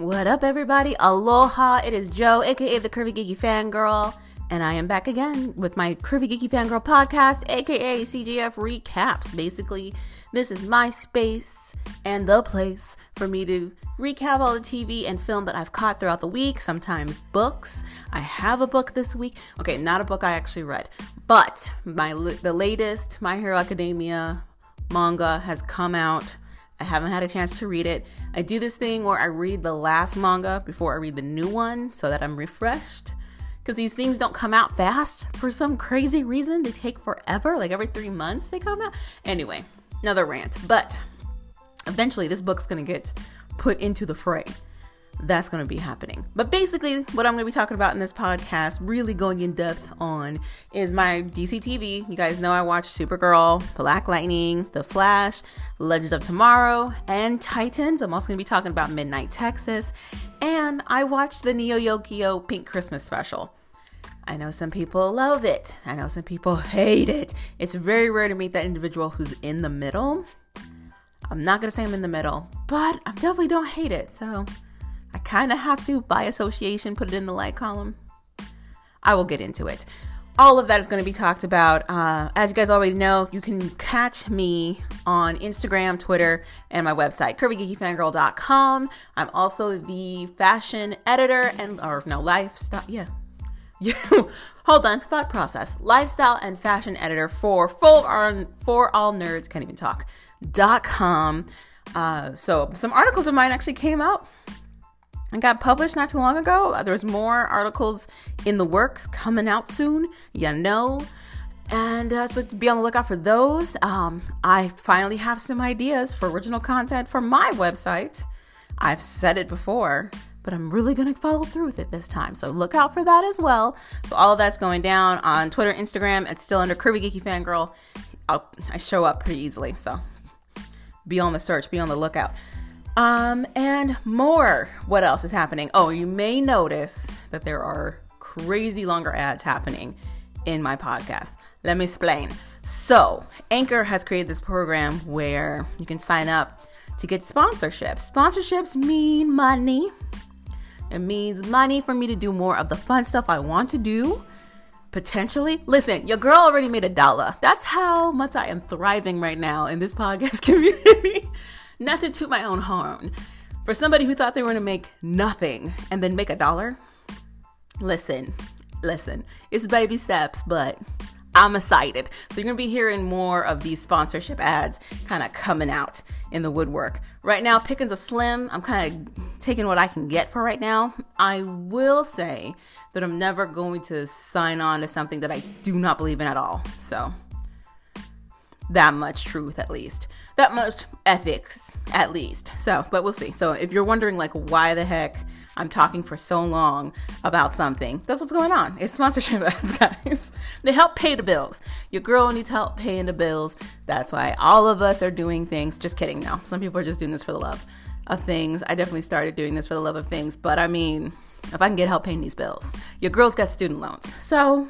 What up, everybody? Aloha. It is Joe, aka the Curvy Geeky Fangirl, and I am back again with my Curvy Geeky Fangirl podcast, aka CGF Recaps. Basically, this is my space and the place for me to recap all the TV and film that I've caught throughout the week, sometimes books. I have a book this week. Okay, not a book I actually read, but my the latest My Hero Academia manga has come out. I haven't had a chance to read it. I do this thing where I read the last manga before I read the new one so that I'm refreshed. Because these things don't come out fast for some crazy reason. They take forever, like every three months they come out. Anyway, another rant. But eventually, this book's gonna get put into the fray that's going to be happening. But basically, what I'm going to be talking about in this podcast, really going in depth on, is my DC TV. You guys know I watch Supergirl, Black Lightning, The Flash, Legends of Tomorrow, and Titans. I'm also going to be talking about Midnight Texas, and I watched the Neo Yokio Pink Christmas special. I know some people love it. I know some people hate it. It's very rare to meet that individual who's in the middle. I'm not gonna say I'm in the middle, but I definitely don't hate it. So I kind of have to, by association, put it in the like column. I will get into it. All of that is going to be talked about. Uh, as you guys already know, you can catch me on Instagram, Twitter, and my website, curvygeekyfangirl.com. I'm also the fashion editor and, or no, lifestyle, yeah. Hold on, thought process. Lifestyle and fashion editor for full on for all nerds, can't even talk, dot com. Uh, so some articles of mine actually came out and got published not too long ago. There's more articles in the works coming out soon, you know. And uh, so be on the lookout for those. Um, I finally have some ideas for original content for my website. I've said it before, but I'm really going to follow through with it this time. So look out for that as well. So all of that's going down on Twitter, Instagram. It's still under Curvy Geeky Fangirl. I'll, I show up pretty easily. So be on the search, be on the lookout. Um, and more. What else is happening? Oh, you may notice that there are crazy longer ads happening in my podcast. Let me explain. So, Anchor has created this program where you can sign up to get sponsorships. Sponsorships mean money. It means money for me to do more of the fun stuff I want to do. Potentially. Listen, your girl already made a dollar. That's how much I am thriving right now in this podcast community not to toot my own horn, for somebody who thought they were to make nothing and then make a dollar, listen, listen, it's baby steps, but I'm excited. So you're gonna be hearing more of these sponsorship ads kind of coming out in the woodwork. Right now, pickings are slim. I'm kind of taking what I can get for right now. I will say that I'm never going to sign on to something that I do not believe in at all. So that much truth at least that much ethics at least. So but we'll see. So if you're wondering like why the heck i'm talking for so long about something that's what's going on. It's sponsorship ads guys. They help pay the bills. Your girl needs help paying the bills. That's why all of us are doing things. Just kidding no. Some people are just doing this for the love of things. I definitely started doing this for the love of things but i mean if i can get help paying these bills your girl's got student loans. So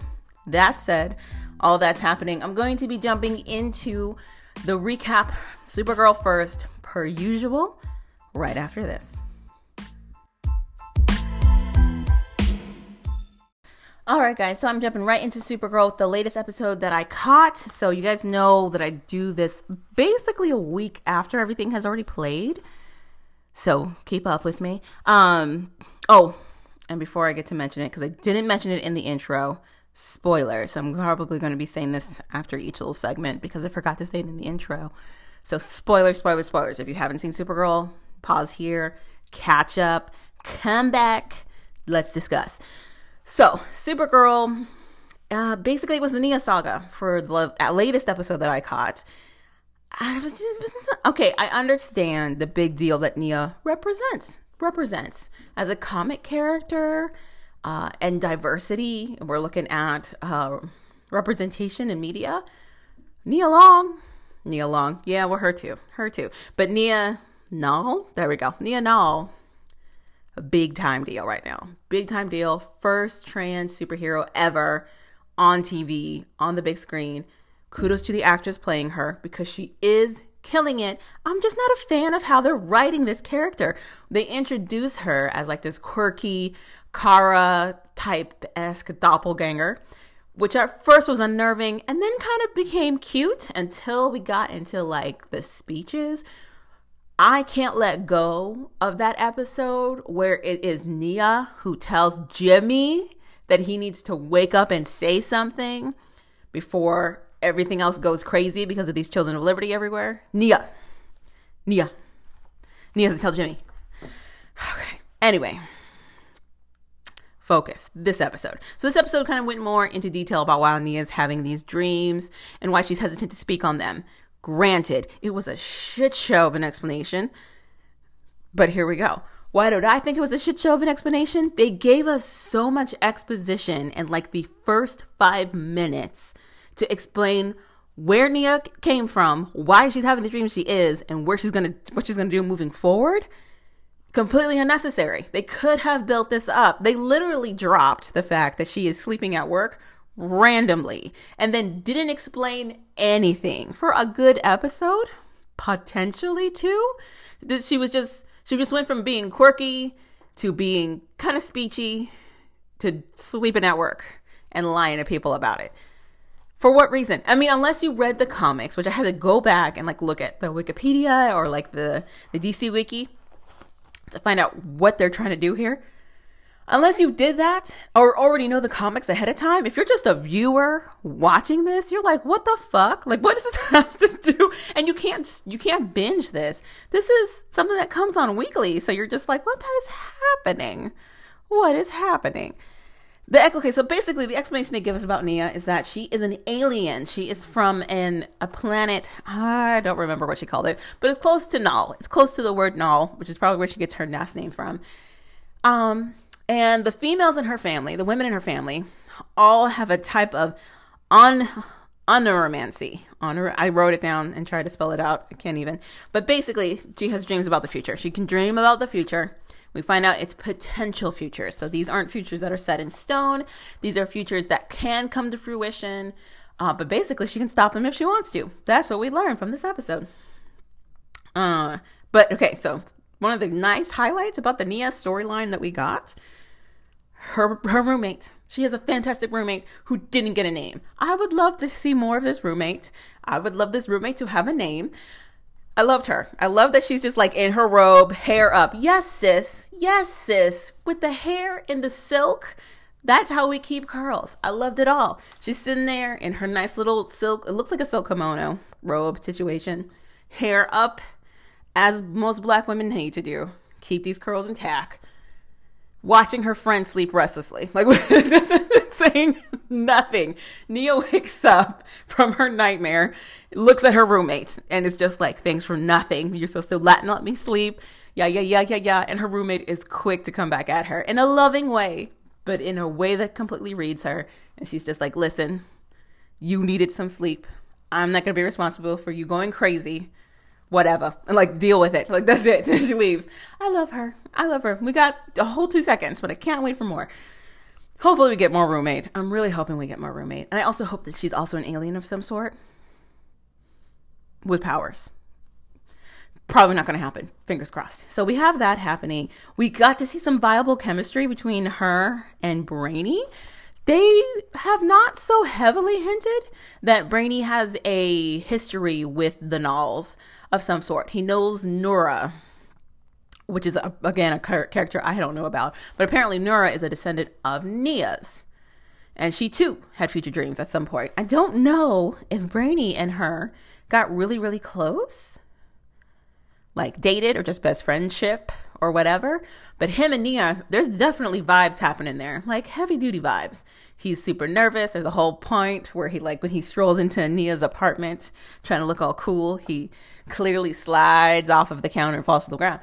that said all that's happening. I'm going to be jumping into the recap Supergirl first, per usual, right after this. All right, guys, so I'm jumping right into Supergirl, with the latest episode that I caught. So, you guys know that I do this basically a week after everything has already played. So, keep up with me. Um, oh, and before I get to mention it, because I didn't mention it in the intro, spoilers. I'm probably going to be saying this after each little segment because I forgot to say it in the intro. So, spoilers, spoilers, spoilers. If you haven't seen Supergirl, pause here, catch up, come back, let's discuss. So, Supergirl uh, basically it was the Nia saga for the latest episode that I caught. I was, okay, I understand the big deal that Nia represents represents as a comic character uh, and diversity. We're looking at uh, representation in media. Nia Long, Nia Long, yeah, we're her too, her too. But Nia Nal, there we go, Nia Nal, a big time deal right now, big time deal. First trans superhero ever on TV on the big screen. Kudos to the actress playing her because she is killing it. I'm just not a fan of how they're writing this character. They introduce her as like this quirky Kara type esque doppelganger, which at first was unnerving and then kind of became cute until we got into like the speeches. I can't let go of that episode where it is Nia who tells Jimmy that he needs to wake up and say something before everything else goes crazy because of these children of liberty everywhere. Nia. Nia. Nia has to tell Jimmy. Okay. Anyway. Focus this episode. So this episode kind of went more into detail about why Nia's having these dreams and why she's hesitant to speak on them. Granted, it was a shit show of an explanation. But here we go. Why did I think it was a shit show of an explanation? They gave us so much exposition in like the first five minutes to explain where Nia came from, why she's having the dream she is, and where she's gonna what she's gonna do moving forward. Completely unnecessary. They could have built this up. They literally dropped the fact that she is sleeping at work randomly and then didn't explain anything for a good episode, potentially two. That she was just she just went from being quirky to being kind of speechy to sleeping at work and lying to people about it. For what reason? I mean, unless you read the comics, which I had to go back and like look at the Wikipedia or like the the DC wiki to find out what they're trying to do here. Unless you did that or already know the comics ahead of time, if you're just a viewer watching this, you're like, "What the fuck? Like what does this have to do?" And you can't you can't binge this. This is something that comes on weekly, so you're just like, "What is happening? What is happening?" The okay, so basically the explanation they give us about Nia is that she is an alien. She is from an a planet. I don't remember what she called it, but it's close to Null. It's close to the word Null, which is probably where she gets her last name from. Um, and the females in her family, the women in her family, all have a type of on oneiromancy. Honor. I wrote it down and tried to spell it out. I can't even. But basically, she has dreams about the future. She can dream about the future we find out it's potential futures. So these aren't futures that are set in stone. These are futures that can come to fruition. Uh, but basically, she can stop them if she wants to. That's what we learned from this episode. Uh, but okay, so one of the nice highlights about the Nia storyline that we got her her roommate. She has a fantastic roommate who didn't get a name. I would love to see more of this roommate. I would love this roommate to have a name. I loved her. I love that she's just like in her robe, hair up. Yes, sis. Yes, sis. With the hair in the silk. That's how we keep curls. I loved it all. She's sitting there in her nice little silk, it looks like a silk kimono robe situation. Hair up, as most black women need to do. Keep these curls intact watching her friend sleep restlessly, like saying nothing. Nia wakes up from her nightmare, looks at her roommate, and is just like, "Thanks for nothing. You're supposed to let let me sleep." Yeah, yeah, yeah, yeah, yeah. And her roommate is quick to come back at her in a loving way, but in a way that completely reads her. And she's just like, "Listen, you needed some sleep. I'm not gonna be responsible for you going crazy." Whatever and like deal with it. Like that's it. She leaves. I love her. I love her. We got a whole two seconds but i can't wait for more. Hopefully we get more roommate. I'm really hoping we get more roommate. And i also hope that she's also an alien of some sort with powers. Probably not going to happen. Fingers crossed. So we have that happening. We got to see some viable chemistry between her and brainy they have not so heavily hinted that Brainy has a history with the Nulls of some sort. He knows Nura, which is a, again a character I don't know about, but apparently Nura is a descendant of Nia's. And she too had future dreams at some point. I don't know if Brainy and her got really, really close, like dated or just best friendship or whatever. But him and Nia, there's definitely vibes happening there, like heavy duty vibes. He's super nervous. There's a whole point where he, like, when he strolls into Nia's apartment trying to look all cool, he clearly slides off of the counter and falls to the ground.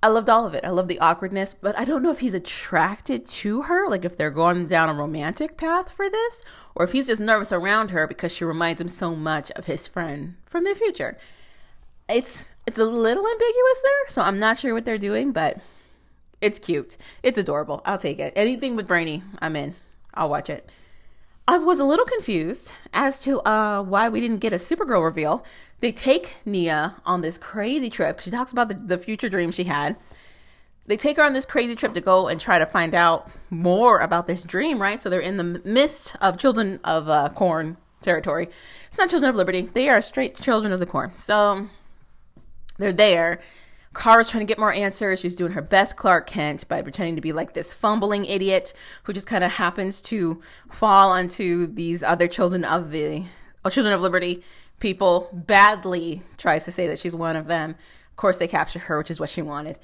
I loved all of it. I love the awkwardness, but I don't know if he's attracted to her, like if they're going down a romantic path for this, or if he's just nervous around her because she reminds him so much of his friend from the future. It's it's a little ambiguous there, so I'm not sure what they're doing, but it's cute. It's adorable. I'll take it. Anything with Brainy, I'm in. I'll watch it. I was a little confused as to uh, why we didn't get a Supergirl reveal. They take Nia on this crazy trip. She talks about the, the future dream she had. They take her on this crazy trip to go and try to find out more about this dream, right? So they're in the midst of Children of uh, Corn territory. It's not Children of Liberty. They are straight Children of the Corn. So they're there. Kara's trying to get more answers. She's doing her best Clark Kent by pretending to be like this fumbling idiot who just kind of happens to fall onto these other children of the oh, children of liberty people. Badly tries to say that she's one of them. Of course, they capture her, which is what she wanted.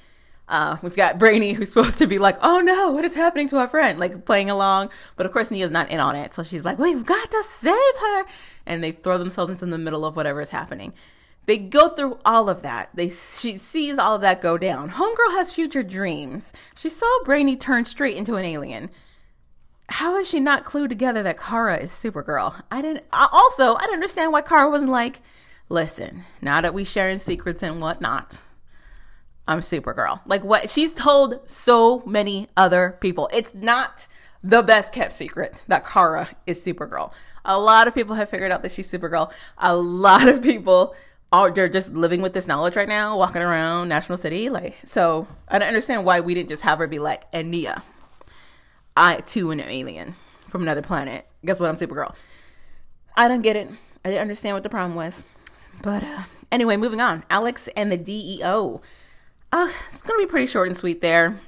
Uh, we've got Brainy, who's supposed to be like, "Oh no, what is happening to our friend?" Like playing along, but of course Nia's not in on it. So she's like, "We've got to save her," and they throw themselves into the middle of whatever is happening. They go through all of that. They she sees all of that go down. Homegirl has future dreams. She saw Brainy turn straight into an alien. How is she not clued together that Kara is Supergirl? I didn't. Also, I don't understand why Kara wasn't like, "Listen, now that we sharing secrets and whatnot, I'm Supergirl." Like what she's told so many other people. It's not the best kept secret that Kara is Supergirl. A lot of people have figured out that she's Supergirl. A lot of people are they're just living with this knowledge right now, walking around National City. Like, so I don't understand why we didn't just have her be like, and Nia, I too an alien from another planet. Guess what? I'm Supergirl. I don't get it. I didn't understand what the problem was. But uh, anyway, moving on. Alex and the DEO. Uh, it's gonna be pretty short and sweet there.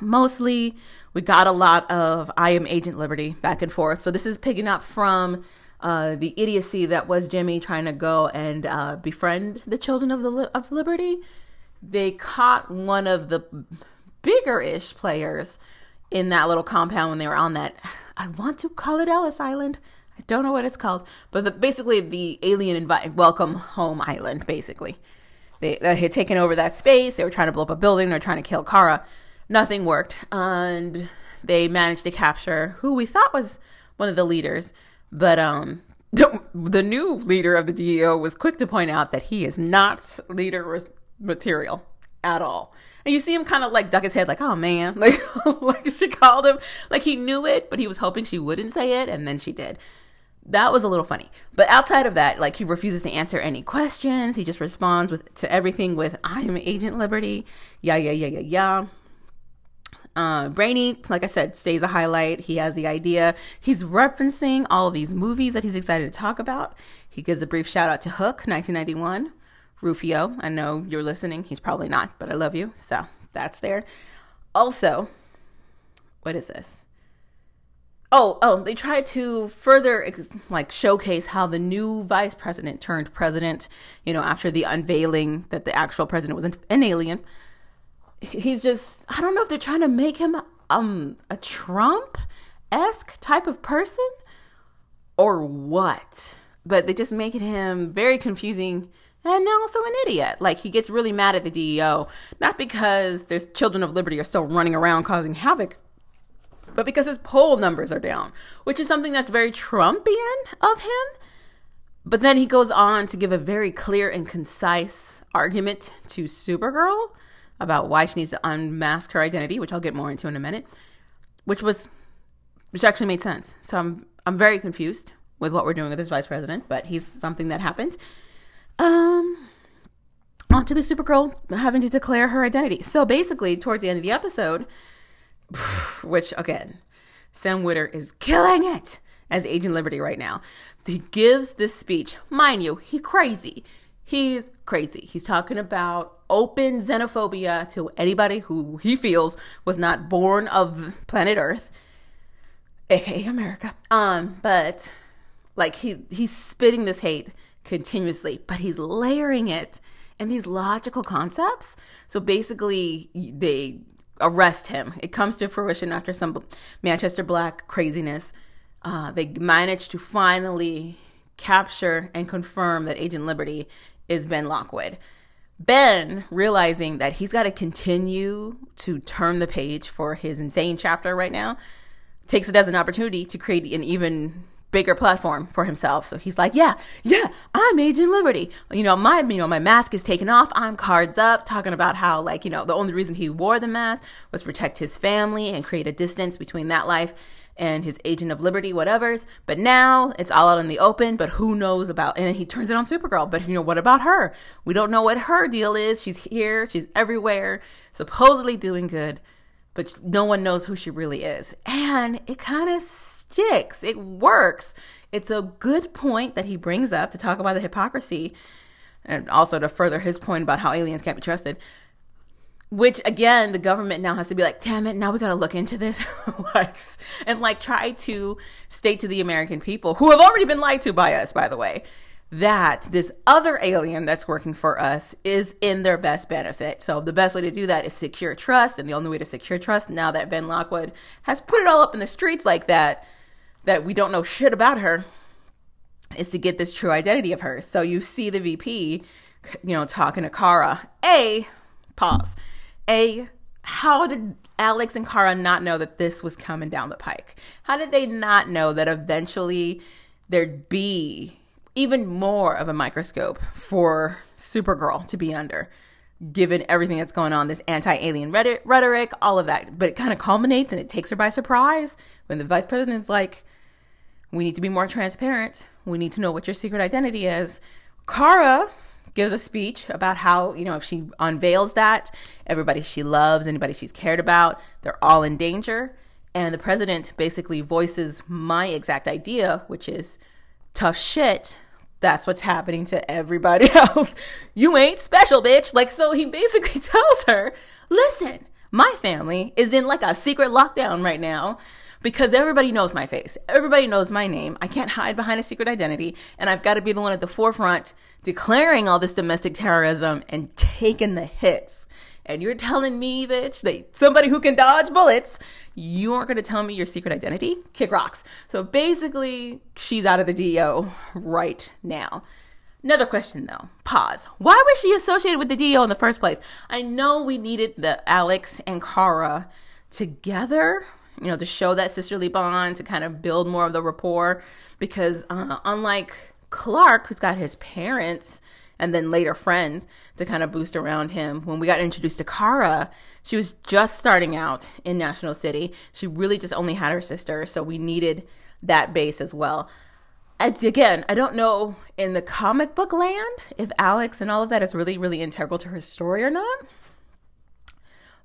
Mostly, we got a lot of I am Agent Liberty back and forth. So this is picking up from uh, the idiocy that was Jimmy trying to go and uh, befriend the children of the of Liberty. They caught one of the bigger-ish players in that little compound when they were on that. I want to call it Ellis Island. I don't know what it's called, but the, basically the alien invite welcome home island. Basically, they, they had taken over that space. They were trying to blow up a building. They're trying to kill Kara. Nothing worked, and they managed to capture who we thought was one of the leaders but um, the new leader of the DEO was quick to point out that he is not leader material at all. And you see him kind of like duck his head, like, oh man, like, like she called him, like he knew it, but he was hoping she wouldn't say it, and then she did. That was a little funny. But outside of that, like he refuses to answer any questions. He just responds with to everything with I am Agent Liberty. Yeah, yeah, yeah, yeah, yeah. Uh, Brainy, like I said, stays a highlight. He has the idea. He's referencing all of these movies that he's excited to talk about. He gives a brief shout out to Hook, 1991. Rufio, I know you're listening. He's probably not, but I love you. So that's there. Also, what is this? Oh, oh, they tried to further like showcase how the new vice president turned president, you know, after the unveiling that the actual president was an alien he's just I don't know if they're trying to make him um a Trump esque type of person or what. But they just make him very confusing and also an idiot. Like he gets really mad at the DEO, not because there's children of liberty are still running around causing havoc, but because his poll numbers are down, which is something that's very Trumpian of him. But then he goes on to give a very clear and concise argument to Supergirl about why she needs to unmask her identity, which I'll get more into in a minute, which was which actually made sense. So I'm I'm very confused with what we're doing with this vice president, but he's something that happened. Um on to the Supergirl having to declare her identity. So basically, towards the end of the episode, which again, Sam Witwer is killing it as Agent Liberty right now. He gives this speech. Mind you, he crazy. He's crazy. He's talking about open xenophobia to anybody who he feels was not born of planet Earth, aka America. Um, but like he he's spitting this hate continuously, but he's layering it in these logical concepts. So basically, they arrest him. It comes to fruition after some Manchester Black craziness. Uh, they manage to finally capture and confirm that Agent Liberty is Ben Lockwood. Ben, realizing that he's got to continue to turn the page for his insane chapter right now, takes it as an opportunity to create an even bigger platform for himself. So he's like, yeah, yeah, I'm Agent Liberty. You know, my, you know, my mask is taken off. I'm cards up, talking about how, like, you know, the only reason he wore the mask was protect his family and create a distance between that life and his agent of liberty, whatever's. But now it's all out in the open. But who knows about? And he turns it on Supergirl. But you know what about her? We don't know what her deal is. She's here. She's everywhere. Supposedly doing good, but no one knows who she really is. And it kind of sticks. It works. It's a good point that he brings up to talk about the hypocrisy, and also to further his point about how aliens can't be trusted which again the government now has to be like damn it now we got to look into this. And like try to state to the american people who have already been lied to by us by the way that this other alien that's working for us is in their best benefit. So the best way to do that is secure trust and the only way to secure trust now that ben lockwood has put it all up in the streets like that that we don't know shit about her is to get this true identity of hers. So you see the vp you know talking to kara. A pause a, how did Alex and Kara not know that this was coming down the pike? How did they not know that eventually there'd be even more of a microscope for Supergirl to be under, given everything that's going on, this anti alien rhetoric, all of that? But it kind of culminates and it takes her by surprise when the vice president's like, we need to be more transparent. We need to know what your secret identity is. Kara gives a speech about how, you know, if she unveils that, everybody she loves, anybody she's cared about, they're all in danger. And the president basically voices my exact idea, which is tough shit. That's what's happening to everybody else. You ain't special, bitch. Like, so he basically tells her, listen, my family is in like a secret lockdown right now because everybody knows my face. Everybody knows my name. I can't hide behind a secret identity. And I've got to be the one at the forefront declaring all this domestic terrorism and taking the hits. And you're telling me, bitch, that somebody who can dodge bullets, you aren't going to tell me your secret identity? Kick rocks. So basically, she's out of the DEO right now. Another question though. Pause. Why was she associated with the DEO in the first place? I know we needed the Alex and Kara together you know, to show that sisterly bond, to kind of build more of the rapport. Because uh, unlike Clark, who's got his parents and then later friends to kind of boost around him, when we got introduced to Kara, she was just starting out in National City. She really just only had her sister, so we needed that base as well. Again, I don't know in the comic book land if Alex and all of that is really, really integral to her story or not.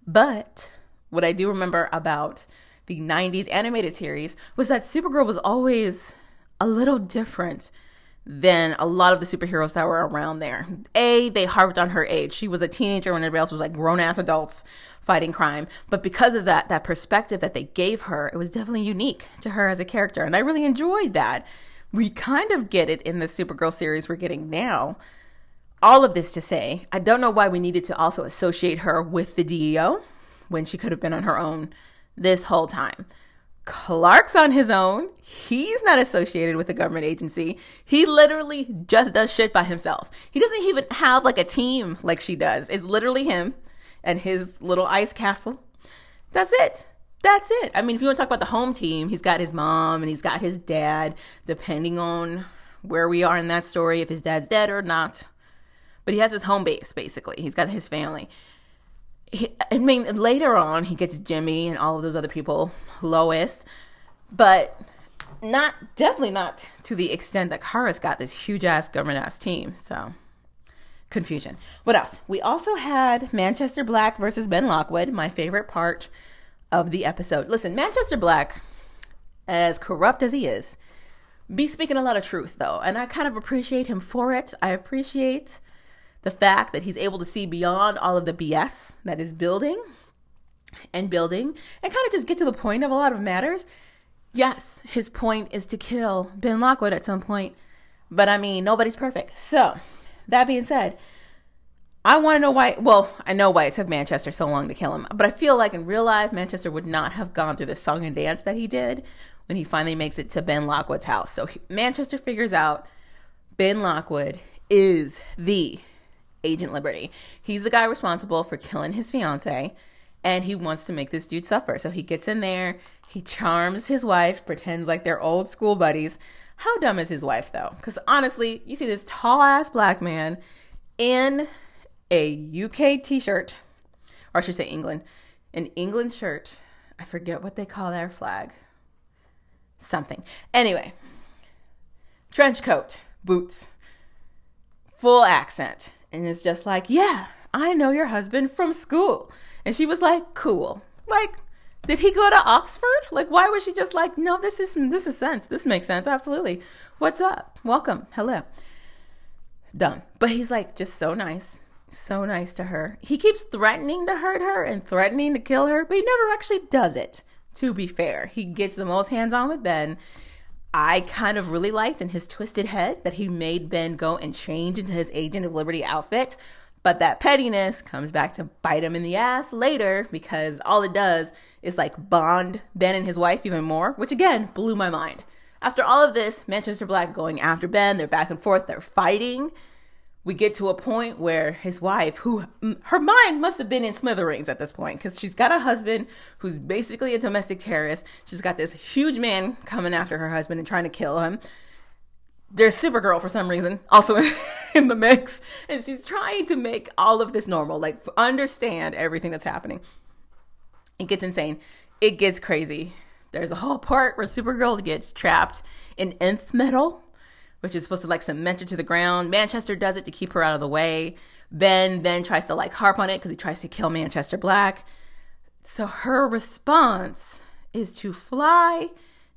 But what I do remember about the 90s animated series was that Supergirl was always a little different than a lot of the superheroes that were around there. A, they harped on her age. She was a teenager when everybody else was like grown ass adults fighting crime. But because of that, that perspective that they gave her, it was definitely unique to her as a character. And I really enjoyed that. We kind of get it in the Supergirl series we're getting now. All of this to say, I don't know why we needed to also associate her with the DEO when she could have been on her own this whole time. Clark's on his own. He's not associated with a government agency. He literally just does shit by himself. He doesn't even have like a team like she does. It's literally him and his little ice castle. That's it. That's it. I mean, if you want to talk about the home team, he's got his mom and he's got his dad, depending on where we are in that story, if his dad's dead or not. But he has his home base, basically. He's got his family he, I mean, later on, he gets Jimmy and all of those other people, Lois, but not definitely not to the extent that Kara's got this huge ass government ass team. So confusion. What else? We also had Manchester Black versus Ben Lockwood, my favorite part of the episode. Listen, Manchester Black, as corrupt as he is, be speaking a lot of truth though, and I kind of appreciate him for it. I appreciate the fact that he's able to see beyond all of the BS that is building and building and kind of just get to the point of a lot of matters. Yes, his point is to kill Ben Lockwood at some point, but I mean, nobody's perfect. So, that being said, I want to know why. Well, I know why it took Manchester so long to kill him, but I feel like in real life, Manchester would not have gone through the song and dance that he did when he finally makes it to Ben Lockwood's house. So, Manchester figures out Ben Lockwood is the Agent Liberty. He's the guy responsible for killing his fiance, and he wants to make this dude suffer. So he gets in there, he charms his wife, pretends like they're old school buddies. How dumb is his wife, though? Because honestly, you see this tall ass black man in a UK t shirt, or I should say England, an England shirt. I forget what they call their flag. something. Anyway, trench coat, boots, full accent. And it's just like, yeah, I know your husband from school. And she was like, cool. Like, did he go to Oxford? Like, why was she just like, no, this is this is sense. This makes sense. Absolutely. What's up? Welcome. Hello. Done. But he's like just so nice. So nice to her. He keeps threatening to hurt her and threatening to kill her, but he never actually does it, to be fair. He gets the most hands on with Ben. I kind of really liked in his twisted head that he made Ben go and change into his Agent of Liberty outfit. But that pettiness comes back to bite him in the ass later because all it does is like bond Ben and his wife even more, which again blew my mind. After all of this, Manchester Black going after Ben, they're back and forth, they're fighting we get to a point where his wife, who her mind must have been in smithereens at this point, because she's got a husband who's basically a domestic terrorist. She's got this huge man coming after her husband and trying to kill him. There's Supergirl for some reason also in the mix, and she's trying to make all of this normal, like understand everything that's happening. It gets insane. It gets crazy. There's a whole part where Supergirl gets trapped in nth metal which is supposed to like cement her to the ground. Manchester does it to keep her out of the way. Ben then tries to like harp on it because he tries to kill Manchester Black. So her response is to fly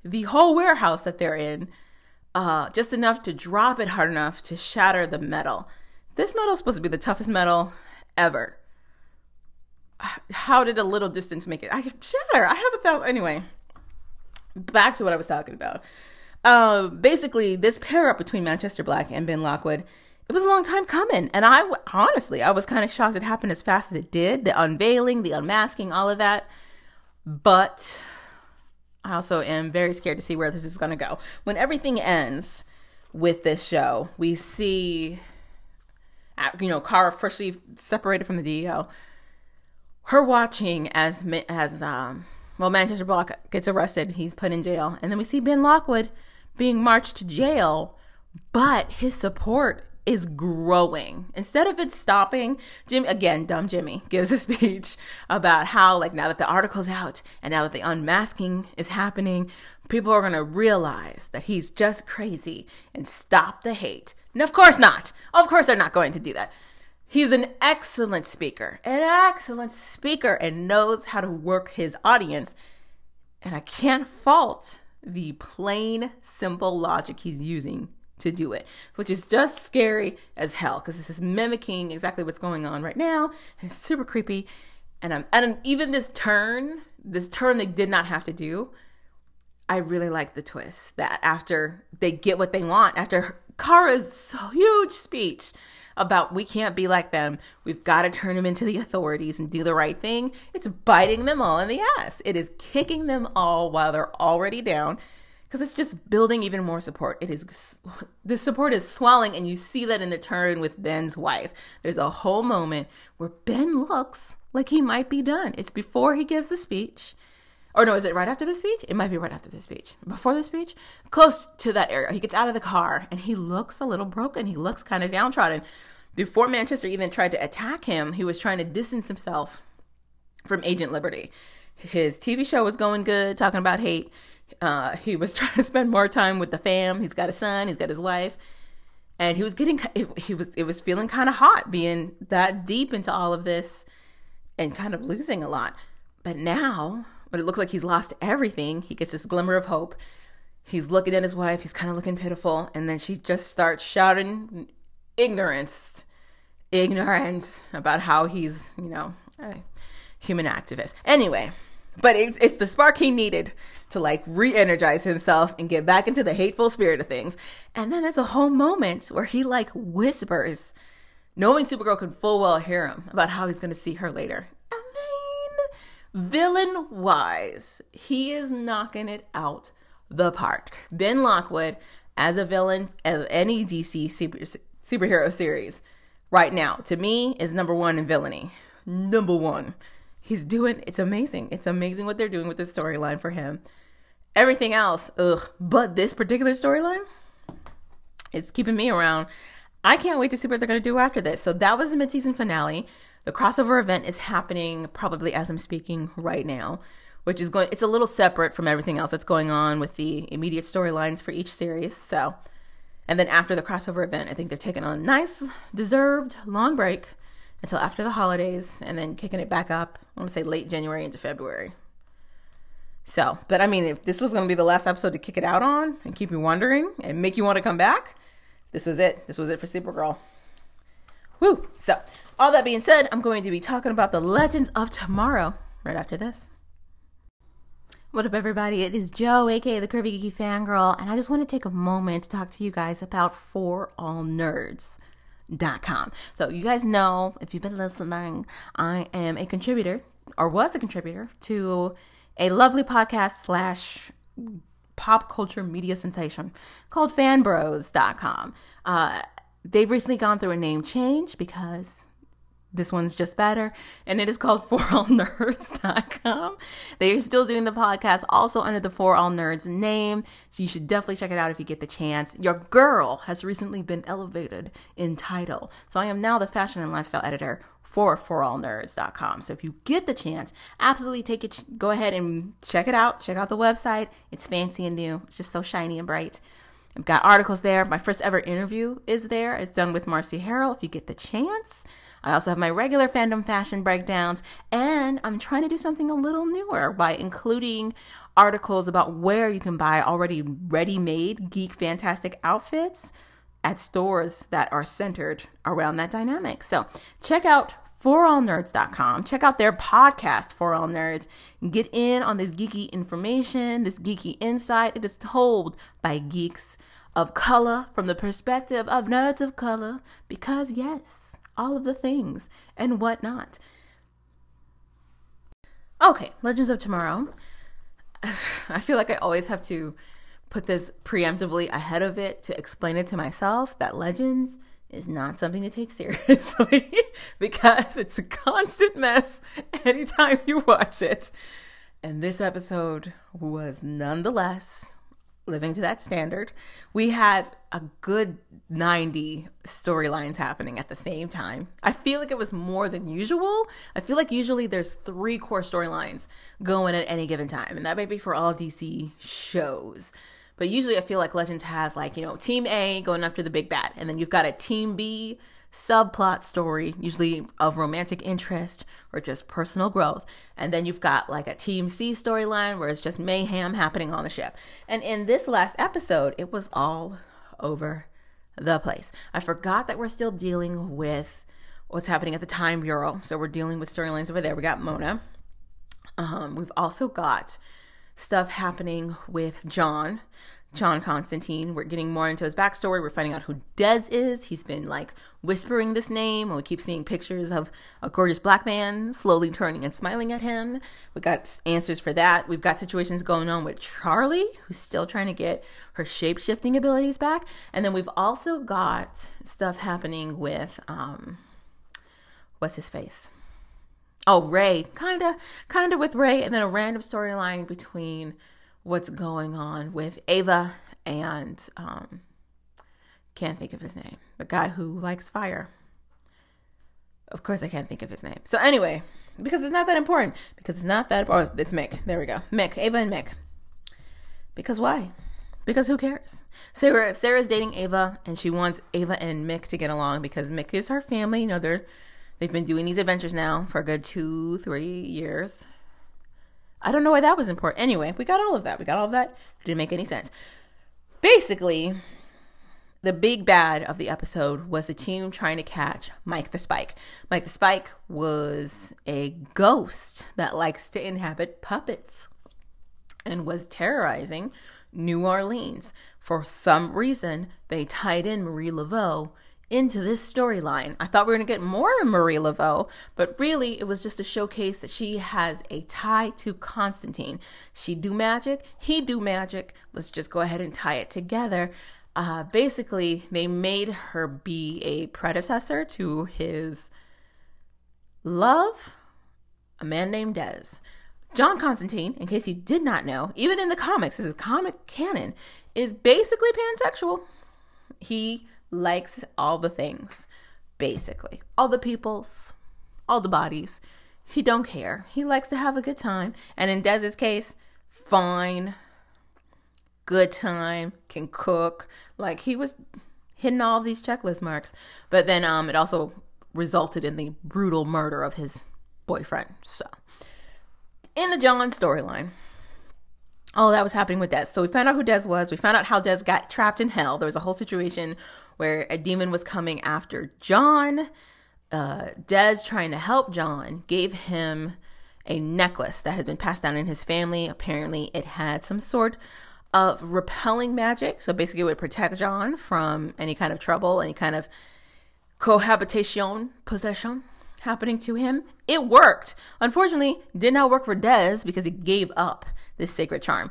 the whole warehouse that they're in, uh, just enough to drop it hard enough to shatter the metal. This metal is supposed to be the toughest metal ever. How did a little distance make it? I shatter. I have a thousand. Anyway, back to what I was talking about. Uh, basically, this pair up between Manchester Black and Ben Lockwood, it was a long time coming. And I honestly, I was kind of shocked it happened as fast as it did. The unveiling, the unmasking, all of that. But I also am very scared to see where this is going to go. When everything ends with this show, we see, uh, you know, Kara freshly separated from the DEO. Her watching as as um well Manchester Black gets arrested, he's put in jail, and then we see Ben Lockwood being marched to jail, but his support is growing. Instead of it stopping, Jim again, dumb Jimmy gives a speech about how like now that the article's out and now that the unmasking is happening, people are going to realize that he's just crazy and stop the hate. And of course not. Of course they're not going to do that. He's an excellent speaker, an excellent speaker and knows how to work his audience. And I can't fault the plain, simple logic he's using to do it, which is just scary as hell because this is mimicking exactly what's going on right now. And it's super creepy. And I'm and even this turn, this turn they did not have to do. I really like the twist that after they get what they want, after Kara's huge speech about we can't be like them. We've got to turn them into the authorities and do the right thing. It's biting them all in the ass. It is kicking them all while they're already down because it's just building even more support. It is the support is swelling, and you see that in the turn with Ben's wife. There's a whole moment where Ben looks like he might be done. It's before he gives the speech. Or no, is it right after the speech? It might be right after the speech. Before the speech? Close to that area. He gets out of the car and he looks a little broken. He looks kind of downtrodden. Before Manchester even tried to attack him, he was trying to distance himself from Agent Liberty. His TV show was going good, talking about hate. Uh, he was trying to spend more time with the fam. He's got a son, he's got his wife. And he was getting, he was, it was feeling kind of hot being that deep into all of this and kind of losing a lot. But now but it looks like he's lost everything. He gets this glimmer of hope. He's looking at his wife. He's kind of looking pitiful. And then she just starts shouting ignorance, ignorance about how he's, you know, a human activist. Anyway, but it's, it's the spark he needed to like re energize himself and get back into the hateful spirit of things. And then there's a whole moment where he like whispers, knowing Supergirl can full well hear him about how he's going to see her later. Villain wise, he is knocking it out the park. Ben Lockwood as a villain of any DC super, superhero series right now, to me, is number one in villainy. Number one. He's doing it's amazing. It's amazing what they're doing with this storyline for him. Everything else, ugh. But this particular storyline, it's keeping me around. I can't wait to see what they're gonna do after this. So that was the mid-season finale. The crossover event is happening probably as I'm speaking right now. which is going it's a little separate from everything else that's going on with the immediate storylines for each series. So and then after the crossover event, I think they're taking a nice deserved long break until after the holidays and then kicking it back up. I want to say late January into February. So, but I mean, if this was going to be the last episode to kick it out on and keep you wondering and make you want to come back, this was it. This was it for Supergirl. Woo! So, all that being said, I'm going to be talking about the Legends of Tomorrow right after this. What up, everybody? It is Joe, aka the Curvy Geeky Fangirl, and I just want to take a moment to talk to you guys about For All Nerds. So you guys know if you've been listening, I am a contributor or was a contributor to a lovely podcast slash pop culture media sensation called fanbros.com. Uh, they've recently gone through a name change because this one's just better, and it is called forallnerds.com. They are still doing the podcast also under the For All Nerds name. You should definitely check it out if you get the chance. Your girl has recently been elevated in title. So I am now the fashion and lifestyle editor for forallnerds.com. So if you get the chance, absolutely take it go ahead and check it out. Check out the website. It's fancy and new. It's just so shiny and bright. I've got articles there. My first ever interview is there. It's done with Marcy Harrell if you get the chance. I also have my regular fandom fashion breakdowns, and I'm trying to do something a little newer by including articles about where you can buy already ready made geek fantastic outfits at stores that are centered around that dynamic. So check out forallnerds.com. Check out their podcast, For All Nerds. Get in on this geeky information, this geeky insight. It is told by geeks of color from the perspective of nerds of color because, yes, all of the things and whatnot. Okay, Legends of Tomorrow. I feel like I always have to put this preemptively ahead of it to explain it to myself that Legends is not something to take seriously because it's a constant mess anytime you watch it. And this episode was nonetheless living to that standard. We had a good 90 storylines happening at the same time. I feel like it was more than usual. I feel like usually there's three core storylines going at any given time, and that may be for all DC shows. But usually I feel like Legends has like, you know, team A going after the big bad, and then you've got a team B subplot story, usually of romantic interest or just personal growth. And then you've got like a Team C storyline where it's just mayhem happening on the ship. And in this last episode, it was all over the place. I forgot that we're still dealing with what's happening at the Time Bureau. So we're dealing with storylines over there. We got Mona. Um, we've also got stuff happening with John. John Constantine. We're getting more into his backstory. We're finding out who Dez is. He's been like whispering this name, and we keep seeing pictures of a gorgeous black man slowly turning and smiling at him. We got answers for that. We've got situations going on with Charlie, who's still trying to get her shape shifting abilities back. And then we've also got stuff happening with um what's his face? Oh, Ray. Kinda, kinda with Ray, and then a random storyline between what's going on with Ava and um, can't think of his name. The guy who likes fire. Of course, I can't think of his name. So anyway, because it's not that important. Because it's not that. Oh, it's Mick. There we go. Mick. Ava and Mick. Because why? Because who cares? Sarah. Sarah's dating Ava, and she wants Ava and Mick to get along because Mick is her family. You know, they're they've been doing these adventures now for a good two, three years. I don't know why that was important. Anyway, we got all of that. We got all of that. It didn't make any sense. Basically, the big bad of the episode was the team trying to catch Mike the Spike. Mike the Spike was a ghost that likes to inhabit puppets and was terrorizing New Orleans. For some reason, they tied in Marie Laveau into this storyline. I thought we were going to get more of Marie Laveau, but really it was just a showcase that she has a tie to Constantine. She do magic, he do magic. Let's just go ahead and tie it together. Uh, basically, they made her be a predecessor to his love, a man named Dez. John Constantine, in case you did not know, even in the comics, this is comic canon, is basically pansexual. He likes all the things, basically. All the peoples, all the bodies. he don't care. He likes to have a good time. And in Dez's case, fine, good time, can cook. Like he was hitting all these checklist marks. But then um it also resulted in the brutal murder of his boyfriend. So in the John storyline, all that was happening with Dez. So we found out who Dez was. We found out how Dez got trapped in hell. There was a whole situation where a demon was coming after John. Uh, Dez, trying to help John, gave him a necklace that had been passed down in his family. Apparently, it had some sort of repelling magic. So basically, it would protect John from any kind of trouble, any kind of cohabitation, possession happening to him. It worked. Unfortunately, did not work for Dez because he gave up this sacred charm.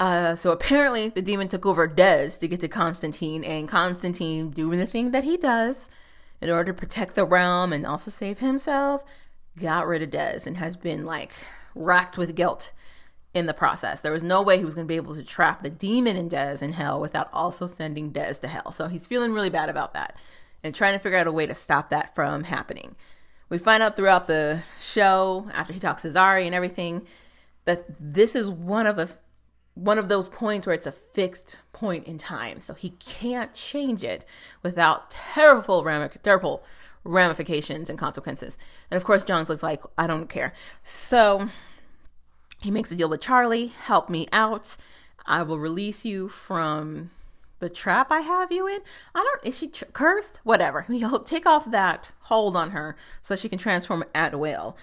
Uh, so apparently, the demon took over Dez to get to Constantine, and Constantine, doing the thing that he does in order to protect the realm and also save himself, got rid of Dez and has been like racked with guilt in the process. There was no way he was going to be able to trap the demon in Dez in hell without also sending Dez to hell. So he's feeling really bad about that and trying to figure out a way to stop that from happening. We find out throughout the show, after he talks to Zari and everything, that this is one of a one of those points where it's a fixed point in time. So he can't change it without terrible, terrible ramifications and consequences. And of course, John's like, I don't care. So he makes a deal with Charlie help me out. I will release you from the trap I have you in. I don't, is she tr- cursed? Whatever. He'll take off that hold on her so she can transform at will,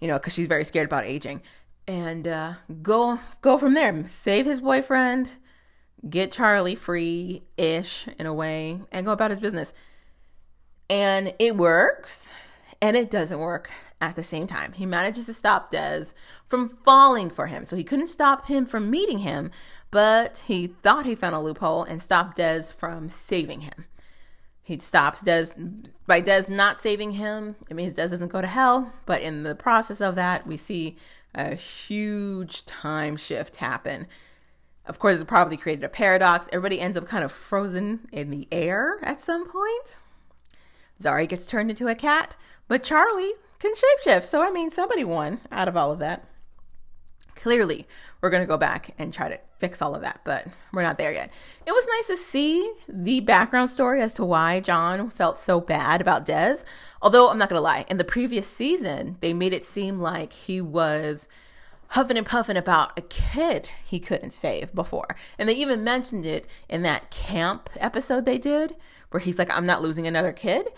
you know, because she's very scared about aging and uh, go go from there. Save his boyfriend, get Charlie free ish in a way, and go about his business. And it works, and it doesn't work at the same time. He manages to stop Dez from falling for him, so he couldn't stop him from meeting him, but he thought he found a loophole and stopped Dez from saving him. He stops Dez by Dez not saving him. It means Dez doesn't go to hell, but in the process of that, we see a huge time shift happen. Of course, it probably created a paradox. Everybody ends up kind of frozen in the air at some point. Zari gets turned into a cat, but Charlie can shapeshift. So, I mean, somebody won out of all of that. Clearly, we're going to go back and try to fix all of that, but we're not there yet. It was nice to see the background story as to why John felt so bad about Dez. Although, I'm not going to lie, in the previous season, they made it seem like he was huffing and puffing about a kid he couldn't save before. And they even mentioned it in that camp episode they did, where he's like, I'm not losing another kid.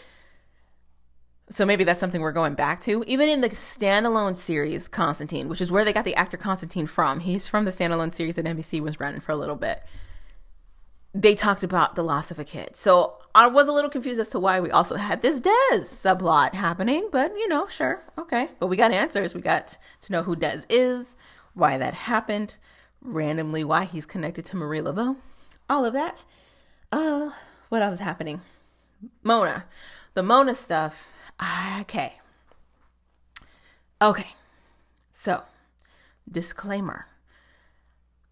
So maybe that's something we're going back to. Even in the standalone series, Constantine, which is where they got the actor Constantine from, he's from the standalone series that NBC was running for a little bit. They talked about the loss of a kid. So I was a little confused as to why we also had this Dez subplot happening, but you know, sure, okay. But we got answers. We got to know who Dez is, why that happened, randomly why he's connected to Marie Laveau, all of that. Uh, what else is happening? Mona. The Mona stuff Okay. Okay. So, disclaimer.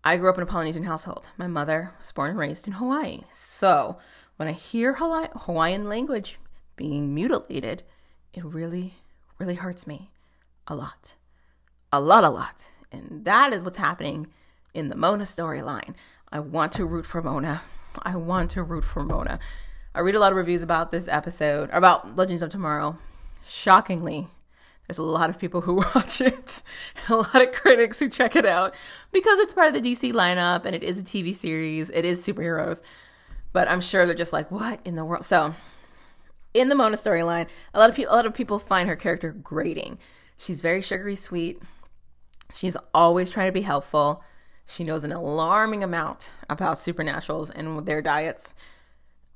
I grew up in a Polynesian household. My mother was born and raised in Hawaii. So, when I hear Hawaiian language being mutilated, it really, really hurts me a lot. A lot, a lot. And that is what's happening in the Mona storyline. I want to root for Mona. I want to root for Mona. I read a lot of reviews about this episode, about Legends of Tomorrow. Shockingly, there's a lot of people who watch it, a lot of critics who check it out because it's part of the DC lineup and it is a TV series, it is superheroes. But I'm sure they're just like, what in the world? So, in the Mona storyline, a lot of people, a lot of people find her character grating. She's very sugary sweet. She's always trying to be helpful. She knows an alarming amount about supernaturals and their diets.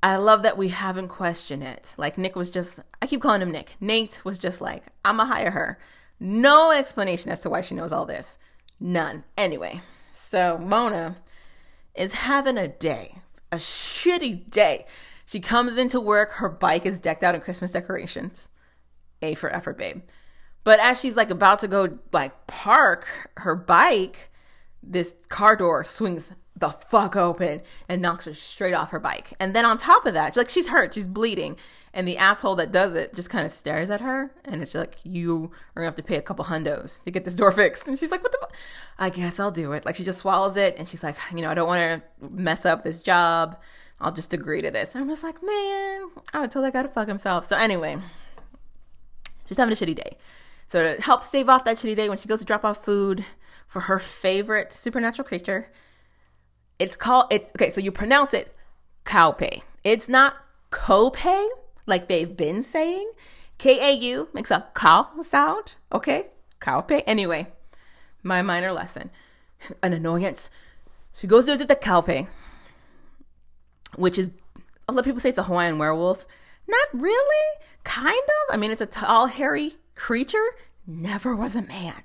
I love that we haven't questioned it. Like Nick was just, I keep calling him Nick. Nate was just like, I'm gonna hire her. No explanation as to why she knows all this. None. Anyway, so Mona is having a day, a shitty day. She comes into work, her bike is decked out in Christmas decorations. A for effort, babe. But as she's like about to go like park her bike, this car door swings the fuck open and knocks her straight off her bike. And then on top of that, she's like she's hurt, she's bleeding, and the asshole that does it just kind of stares at her, and it's like you are gonna have to pay a couple hundos to get this door fixed. And she's like, "What the? Fu-? I guess I'll do it." Like she just swallows it, and she's like, "You know, I don't want to mess up this job. I'll just agree to this." And I'm just like, "Man, I would tell that guy to fuck himself." So anyway, she's having a shitty day. So to help stave off that shitty day, when she goes to drop off food for her favorite supernatural creature it's called it's okay, so you pronounce it Kaupe. It's not Kopay like they've been saying. K A U makes a cow sound. Okay? Kaupe. Anyway, my minor lesson. An annoyance. She goes to visit the Kaupe, which is a lot of people say it's a Hawaiian werewolf. Not really. Kind of. I mean, it's a tall, hairy creature. Never was a man.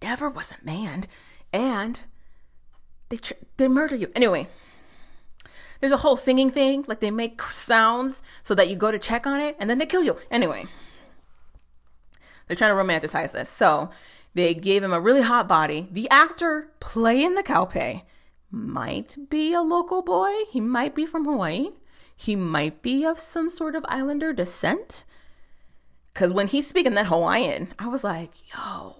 Never was a man. And they tr- they murder you anyway. There's a whole singing thing, like they make sounds so that you go to check on it, and then they kill you anyway. They're trying to romanticize this, so they gave him a really hot body. The actor playing the Kaupe might be a local boy. He might be from Hawaii. He might be of some sort of islander descent. Because when he's speaking that Hawaiian, I was like, yo,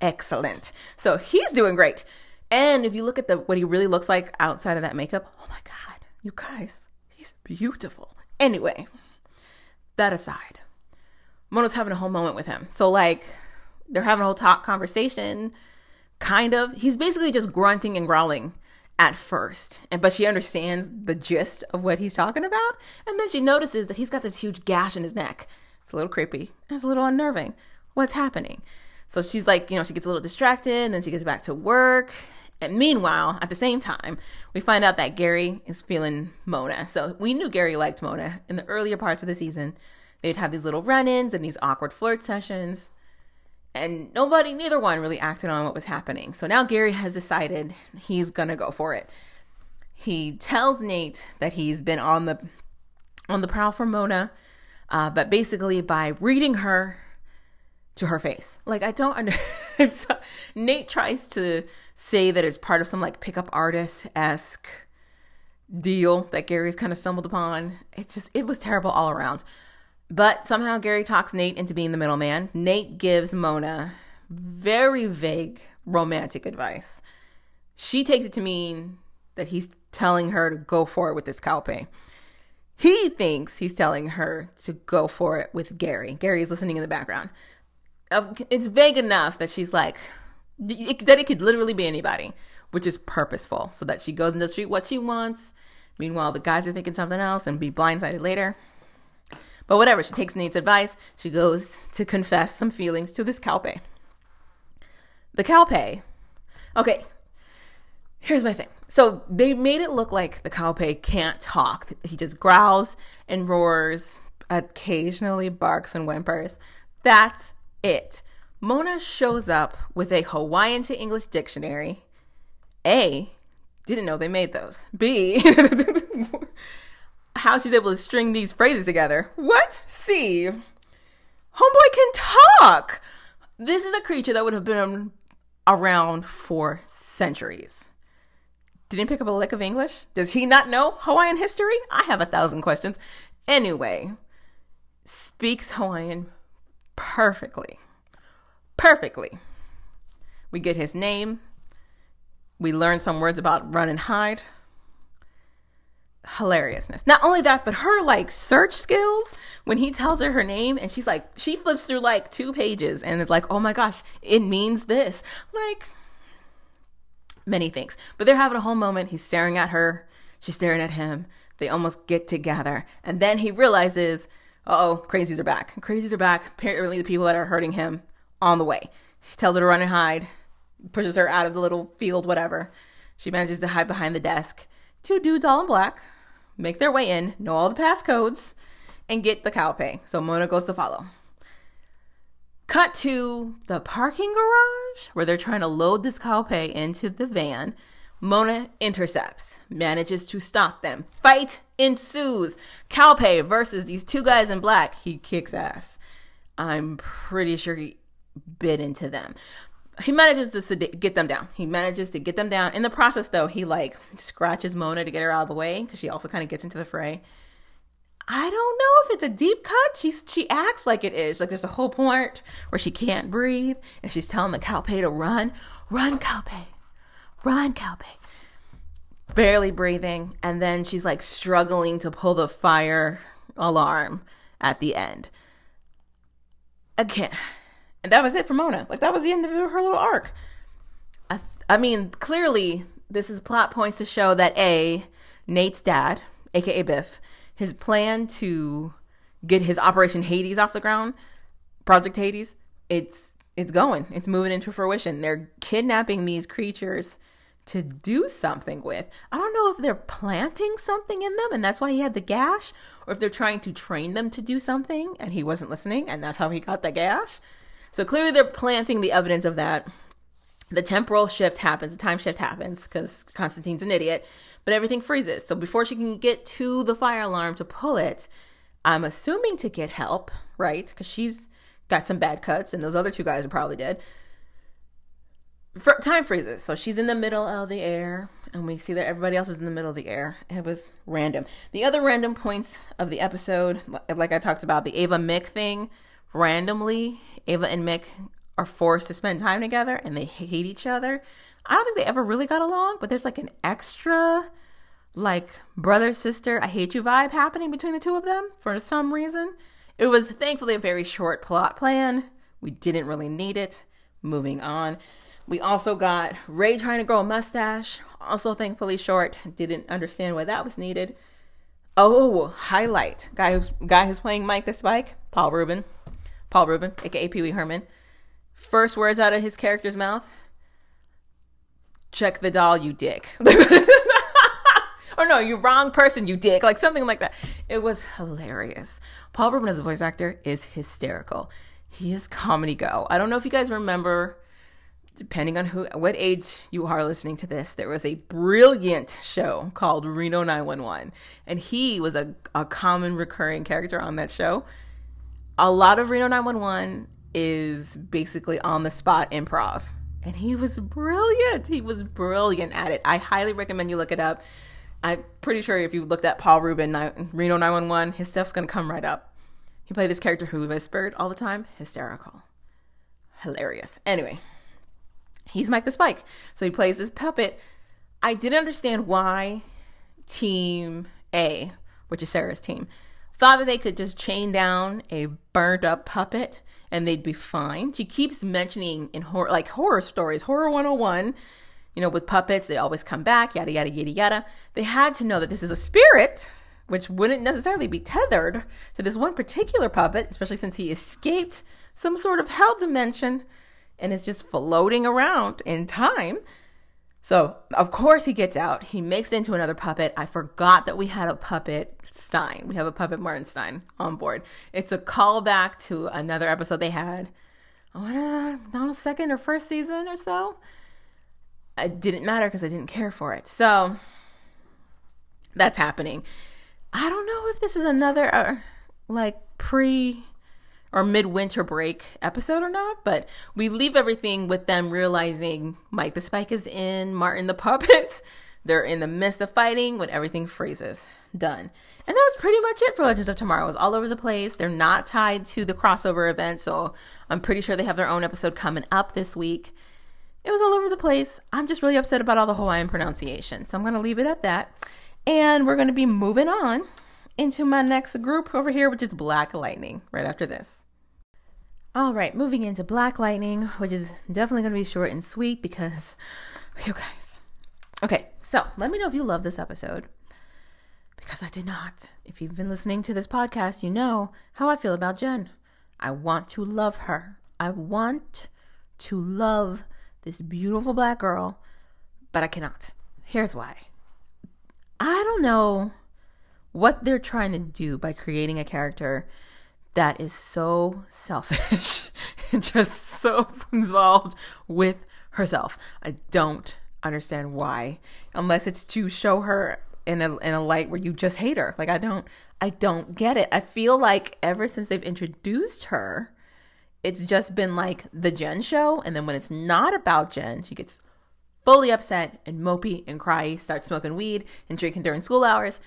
excellent. So he's doing great. And if you look at the what he really looks like outside of that makeup, oh my god, you guys, he's beautiful. Anyway, that aside, Mona's having a whole moment with him. So like they're having a whole talk conversation, kind of. He's basically just grunting and growling at first. And but she understands the gist of what he's talking about. And then she notices that he's got this huge gash in his neck. It's a little creepy. It's a little unnerving. What's happening? So she's like, you know, she gets a little distracted and then she gets back to work and meanwhile, at the same time, we find out that Gary is feeling Mona. So we knew Gary liked Mona in the earlier parts of the season. They'd have these little run ins and these awkward flirt sessions. And nobody, neither one really acted on what was happening. So now Gary has decided he's going to go for it. He tells Nate that he's been on the on the prowl for Mona, uh, but basically by reading her to her face. Like I don't under Nate tries to say that it's part of some like pickup artist esque deal that Gary's kind of stumbled upon. It's just, it was terrible all around. But somehow Gary talks Nate into being the middleman. Nate gives Mona very vague romantic advice. She takes it to mean that he's telling her to go for it with this Kaupe. He thinks he's telling her to go for it with Gary. Gary's listening in the background. It's vague enough that she's like, it, that it could literally be anybody, which is purposeful, so that she goes in the street what she wants. Meanwhile, the guys are thinking something else and be blindsided later. But whatever, she takes Nate's advice. She goes to confess some feelings to this Kaupe. The Kaupe. Okay, here's my thing. So they made it look like the Kaupe can't talk. He just growls and roars, occasionally barks and whimpers. That's it. Mona shows up with a Hawaiian to English dictionary. A, didn't know they made those. B, how she's able to string these phrases together. What? C, homeboy can talk. This is a creature that would have been around for centuries. Didn't pick up a lick of English? Does he not know Hawaiian history? I have a thousand questions. Anyway, speaks Hawaiian perfectly perfectly. We get his name. We learn some words about run and hide. Hilariousness. Not only that, but her like search skills when he tells her her name and she's like, she flips through like two pages and is like, oh my gosh, it means this. Like, many things. But they're having a whole moment. He's staring at her. She's staring at him. They almost get together. And then he realizes, uh oh, crazies are back. Crazies are back. Apparently, the people that are hurting him on the way. She tells her to run and hide, pushes her out of the little field, whatever. She manages to hide behind the desk. Two dudes all in black make their way in, know all the passcodes, and get the Kaupe. So Mona goes to follow. Cut to the parking garage where they're trying to load this Kaupe into the van. Mona intercepts, manages to stop them. Fight ensues. Kaupe versus these two guys in black. He kicks ass. I'm pretty sure he bit into them. he manages to get them down. He manages to get them down. In the process, though, he like scratches Mona to get her out of the way because she also kind of gets into the fray. I don't know if it's a deep cut. She's she acts like it is. Like there's a whole point where she can't breathe and she's telling the Kaupe to run, run Kaupe, run Kaupe. Barely breathing, and then she's like struggling to pull the fire alarm at the end. Again, and that was it for Mona. Like that was the end of her little arc. I, I mean, clearly this is plot points to show that a Nate's dad, aka Biff, his plan to get his Operation Hades off the ground, Project Hades, it's it's going. It's moving into fruition. They're kidnapping these creatures to do something with. I don't know if they're planting something in them and that's why he had the gash, or if they're trying to train them to do something and he wasn't listening and that's how he got the gash. So clearly they're planting the evidence of that. The temporal shift happens, the time shift happens because Constantine's an idiot but everything freezes. So before she can get to the fire alarm to pull it, I'm assuming to get help, right? Because she's got some bad cuts, and those other two guys are probably dead. Time freezes, so she's in the middle of the air, and we see that everybody else is in the middle of the air. It was random. The other random points of the episode, like I talked about, the Ava Mick thing, randomly, Ava and Mick are forced to spend time together, and they hate each other. I don't think they ever really got along, but there's like an extra like brother sister I hate you vibe happening between the two of them for some reason. It was thankfully a very short plot plan. We didn't really need it. Moving on. We also got Ray trying to grow a mustache, also thankfully short. Didn't understand why that was needed. Oh, highlight. Guy who's guy who's playing Mike the Spike, Paul Reubens. Paul Reubens, aka Pee Wee Herman. First words out of his character's mouth, check the doll, you dick. or no, you wrong person, you dick. Like something like that. It was hilarious. Paul Reubens as a voice actor is hysterical. He is comedy go. I don't know if you guys remember, depending on who, what age you are listening to this, there was a brilliant show called Reno 911. And he was a, a common recurring character on that show. A lot of Reno 911 is basically on the spot improv and he was brilliant. He was brilliant at it. I highly recommend you look it up. I'm pretty sure if you looked at Paul Reubens, Reno 911, his stuff's gonna come right up. He played this character who whispered all the time. Hysterical. Hilarious. Anyway, he's Mike the Spike. So he plays this puppet. I didn't understand why Team A, which is Sara's team, thought that they could just chain down a burnt up puppet and they'd be fine. She keeps mentioning in horror, like horror stories, horror 101, you know, with puppets, they always come back, yada, yada, yada, yada. They had to know that this is a spirit, which wouldn't necessarily be tethered to this one particular puppet, especially since he escaped some sort of hell dimension and is just floating around in time. So, of course, he gets out. He makes it into another puppet. I forgot that we had a puppet Stein. We have a puppet Martin Stein on board. It's a callback to another episode they had. I want to, not a second or first season or so. It didn't matter because I didn't care for it. So, that's happening. I don't know if this is another, uh, like, pre or midwinter break episode or not, but we leave everything with them realizing Mike the Spike is in, Martin the puppet. They're in the midst of fighting when everything freezes. Done. And that was pretty much it for Legends of Tomorrow. It was all over the place. They're not tied to the crossover event, so I'm pretty sure they have their own episode coming up this week. It was all over the place. I'm just really upset about all the Hawaiian pronunciation. So I'm going to leave it at that. And we're going to be moving on into my next group over here, which is Black Lightning, right after this. All right, moving into Black Lightning, which is definitely going to be short and sweet because you guys. Okay, so let me know if you love this episode because I did not. If you've been listening to this podcast, you know how I feel about Jen. I want to love her. I want to love this beautiful black girl, but I cannot. Here's why. I don't know what they're trying to do by creating a character that is so selfish and just so involved with herself. I don't understand why, unless it's to show her in a in a light where you just hate her. Like I don't I don't get it. I feel like ever since they've introduced her it's just been like the Jen show. And then when it's not about Jen, she gets fully upset and mopey and cryy, starts smoking weed and drinking during school hours.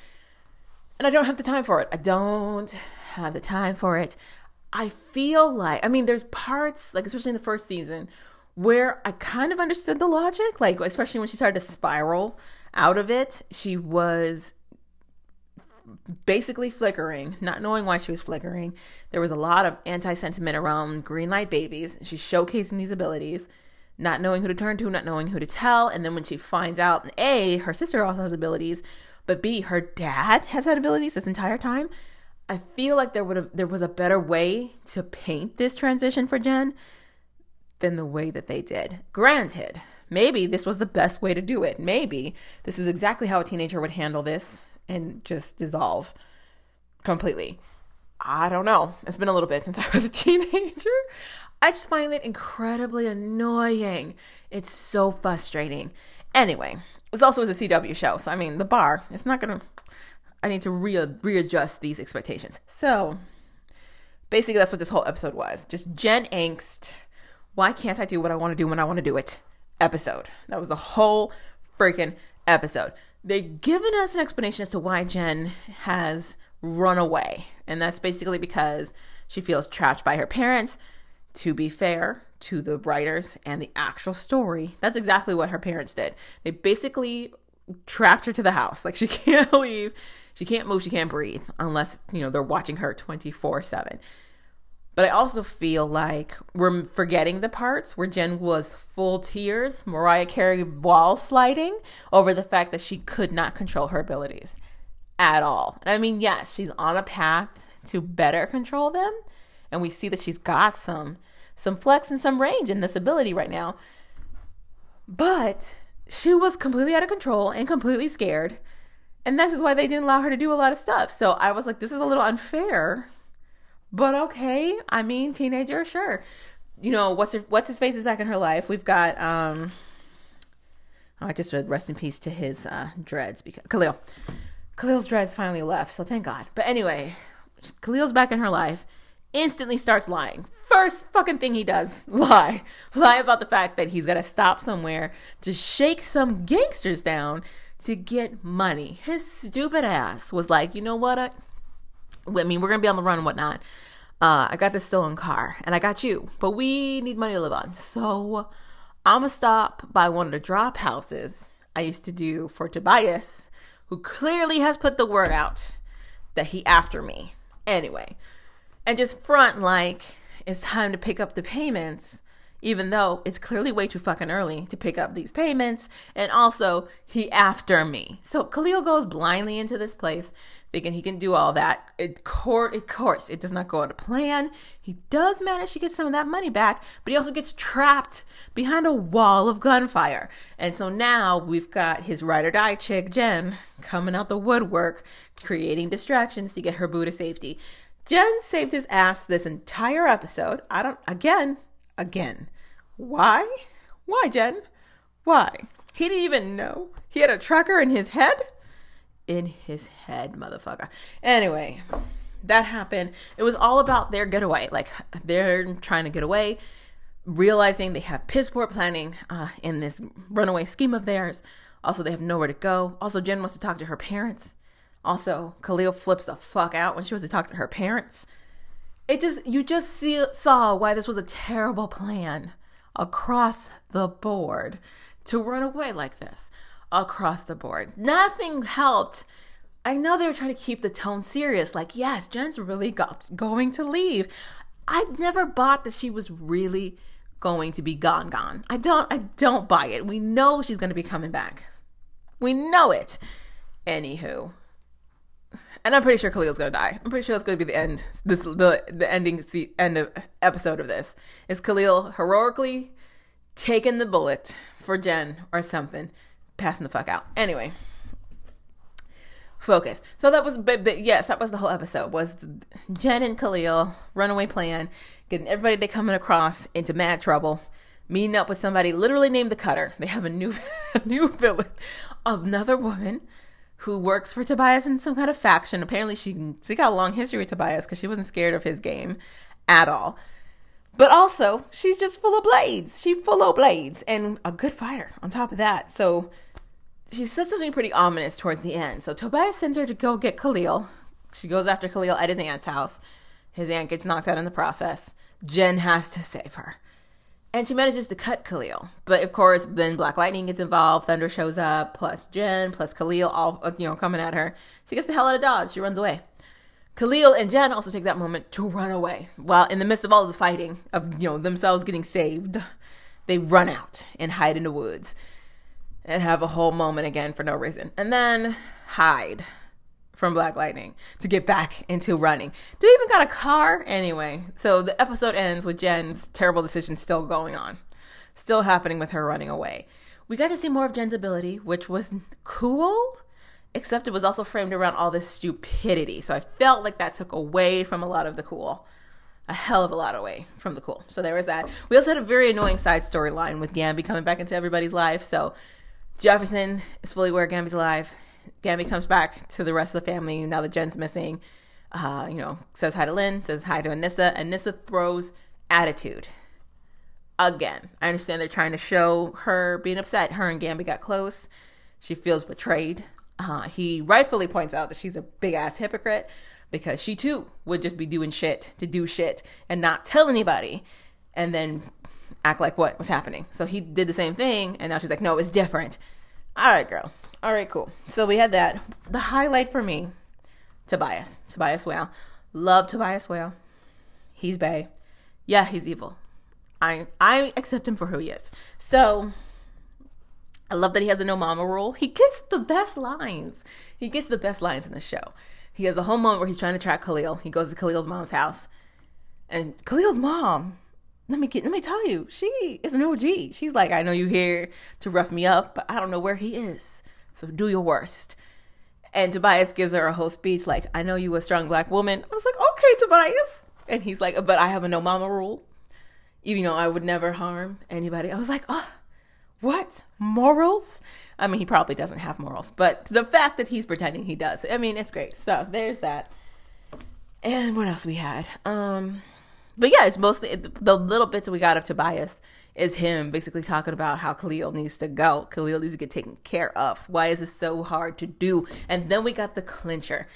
And I don't have the time for it. I don't have the time for it. I feel like, I mean, there's parts, like, especially in the first season, where I kind of understood the logic, like, especially when she started to spiral out of it. She was basically flickering, not knowing why she was flickering. There was a lot of anti sentiment around green light babies. She's showcasing these abilities, not knowing who to turn to, not knowing who to tell. And then when she finds out, A, her sister also has abilities, but B, her dad has had abilities this entire time. I feel like there would have there was a better way to paint this transition for Jen than the way that they did. Granted, maybe this was the best way to do it. Maybe this is exactly how a teenager would handle this and just dissolve completely. I don't know. It's been a little bit since I was a teenager. I just find it incredibly annoying. It's so frustrating. Anyway, this also is a CW show, so I mean, the bar, it's not gonna. I need to re- readjust these expectations. So, basically, that's what this whole episode was. Just Jen angst. Why can't I do what I want to do when I want to do it? Episode. That was the whole freaking episode they've given us an explanation as to why Jen has run away. And that's basically because she feels trapped by her parents. To be fair to the writers and the actual story, that's exactly what her parents did. They basically trapped her to the house. Like she can't leave, she can't move, she can't breathe unless, you know, they're watching her 24 7. But I also feel like we're forgetting the parts where Jen was full tears, Mariah Carey wall sliding over the fact that she could not control her abilities at all. And I mean, yes, she's on a path to better control them, and we see that she's got some some flex and some range in this ability right now. But she was completely out of control and completely scared. And this is why they didn't allow her to do a lot of stuff. So I was like, this is a little unfair but okay, I mean, teenager, sure. You know what's her, what's his face is back in her life. We've got um. Oh, I just read rest in peace to his uh, dreads because Khalil, Khalil's dreads finally left, so thank God. But anyway, Khalil's back in her life. Instantly starts lying. First fucking thing he does, lie. Lie about the fact that he's got to stop somewhere to shake some gangsters down to get money. His stupid ass was like, you know what? I, I mean, we're gonna be on the run and whatnot. Uh, I got this stolen car and I got you, but we need money to live on. So I'm gonna stop by one of the drop houses I used to do for Tobias, who clearly has put the word out that he after me. Anyway, and just front like it's time to pick up the payments even though it's clearly way too fucking early to pick up these payments. And also, he after me. So Khalil goes blindly into this place, thinking he can do all that. It, cor- of course, it does not go to plan. He does manage to get some of that money back, but he also gets trapped behind a wall of gunfire. And so now we've got his ride or die chick, Jen, coming out the woodwork, creating distractions to get her boo to safety. Jen saved his ass this entire episode. I don't, again, again. Why? Why, Jen? Why? He didn't even know. He had a tracker in his head? In his head, motherfucker. Anyway, that happened. It was all about their getaway. Like, they're trying to get away, realizing they have piss poor planning uh, in this runaway scheme of theirs. Also, they have nowhere to go. Also, Jen wants to talk to her parents. Also, Khalil flips the fuck out when she was to talk to her parents. It just, you just see, saw why this was a terrible plan across the board to run away like this across the board. Nothing helped. I know they were trying to keep the tone serious, like, yes, Jen's really got, going to leave. I never bought that she was really going to be gone gone. I don't I don't buy it. We know she's going to be coming back. We know it. Anywho, and I'm pretty sure Khalil's gonna die. I'm pretty sure that's gonna be the end. This the the ending end of episode of this is Khalil heroically taking the bullet for Jen or something, passing the fuck out. Anyway, focus. So that was, but, but yes, that was the whole episode. Was Jen and Khalil runaway plan, getting everybody they coming across into mad trouble meeting up with somebody literally named the Cutter. They have a new a new villain, another woman who works for Tobias in some kind of faction. Apparently, she she got a long history with Tobias because she wasn't scared of his game at all. But also, she's just full of blades. She's full of blades and a good fighter on top of that. So she said something pretty ominous towards the end. So Tobias sends her to go get Khalil. She goes after Khalil at his aunt's house. His aunt gets knocked out in the process. Jen has to save her. And she manages to cut Khalil. But of course, then Black Lightning gets involved. Thunder shows up, plus Jen, plus Khalil, all, you know, coming at her. She gets the hell out of Dodge. She runs away. Khalil and Jen also take that moment to run away. While in the midst of all the fighting, of, you know, themselves getting saved, they run out and hide in the woods and have a whole moment again for no reason. And then hide from Black Lightning to get back into running. Do even got a car? Anyway, so the episode ends with Jen's terrible decision still going on, still happening with her running away. We got to see more of Jen's ability, which was cool, except it was also framed around all this stupidity. So I felt like that took away from a lot of the cool. A hell of a lot away from the cool. So there was that. We also had a very annoying side storyline with Gambi coming back into everybody's life. So Jefferson is fully aware Gambi's alive. Gambi comes back to the rest of the family now that Jen's missing. Uh, you know, says hi to Lynn, says hi to Anissa. Anissa throws attitude. Again, I understand they're trying to show her being upset. Her and Gambi got close. She feels betrayed. Uh, he rightfully points out that she's a big ass hypocrite because she too would just be doing shit to do shit and not tell anybody and then act like what was happening. So he did the same thing, and now she's like, no, it's different. All right, girl. All right, cool. So we had that. The highlight for me, Tobias. Tobias Whale. Love Tobias Whale. He's Bay. Yeah, he's evil. I I accept him for who he is. So I love that he has a no mama rule. He gets the best lines. He gets the best lines in the show. He has a whole moment where he's trying to track Khalil. He goes to Khalil's mom's house. And Khalil's mom let me get let me tell you, she is an OG. She's like, I know you here to rough me up, but I don't know where he is. So do your worst. And Tobias gives her a whole speech like, I know you a strong black woman. I was like, okay, Tobias. And he's like, but I have a no mama rule. You know, I would never harm anybody. I was like, oh, what? Morals? I mean, he probably doesn't have morals, but the fact that he's pretending he does. I mean, it's great. So there's that. And what else we had? Um, but yeah, it's mostly the little bits we got of Tobias is him basically talking about how Khalil needs to go. Khalil needs to get taken care of. Why is it so hard to do? And then we got the clincher.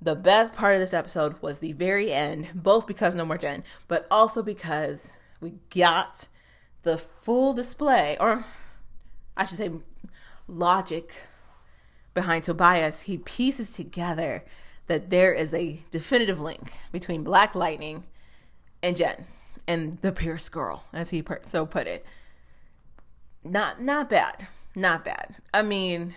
The best part of this episode was the very end, both because No More Jen, but also because we got the full display, or I should say, logic behind Tobias. He pieces together that there is a definitive link between Black Lightning and Jen and the Pierce girl, as he per- so put it. Not not bad, not bad. I mean,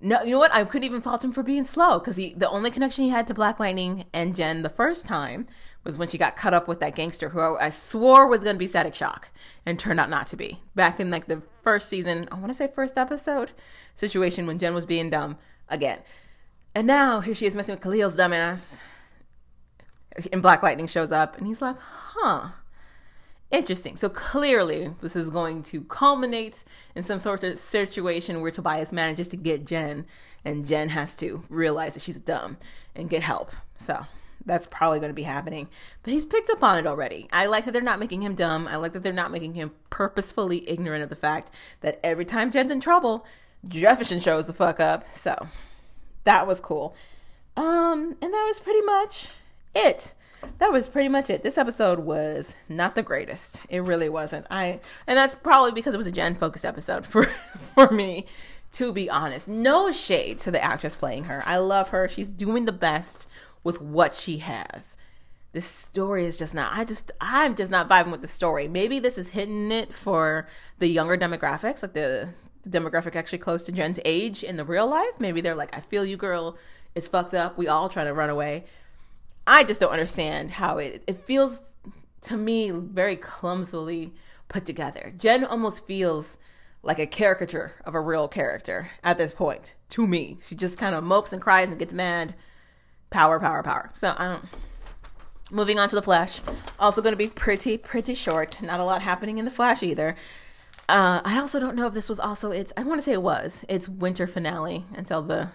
no, you know what? I couldn't even fault him for being slow because he the only connection he had to Black Lightning and Jen the first time was when she got cut up with that gangster who I swore was going to be Static Shock and turned out not to be. Back in like the first season, I want to say first episode situation when Jen was being dumb again. And now here she is messing with Khalil's dumbass and Black Lightning shows up and he's like, huh. Interesting. So clearly, this is going to culminate in some sort of situation where Tobias manages to get Jen, and Jen has to realize that she's dumb and get help. So that's probably going to be happening. But he's picked up on it already. I like that they're not making him dumb. I like that they're not making him purposefully ignorant of the fact that every time Jen's in trouble, Jefferson shows the fuck up. So that was cool. Um, and that was pretty much it. That was pretty much it. This episode was not the greatest. It really wasn't. I and that's probably because it was a Jen focused episode for for me, to be honest. No shade to the actress playing her. I love her. She's doing the best with what she has. This story is just not I just I'm just not vibing with the story. Maybe this is hitting it for the younger demographics, like the, demographic actually close to Jen's age in the real life. Maybe they're like, I feel you girl, it's fucked up. We all trying to run away I just don't understand how it it feels to me very clumsily put together. Jen almost feels like a caricature of a real character at this point to me. She just kind of mopes and cries and gets mad. Power, power, power. So I don't. Moving on to the Flash. Also going to be pretty, pretty short. Not a lot happening in the Flash either. Uh, I also don't know if this was also its. I want to say it was its winter finale until the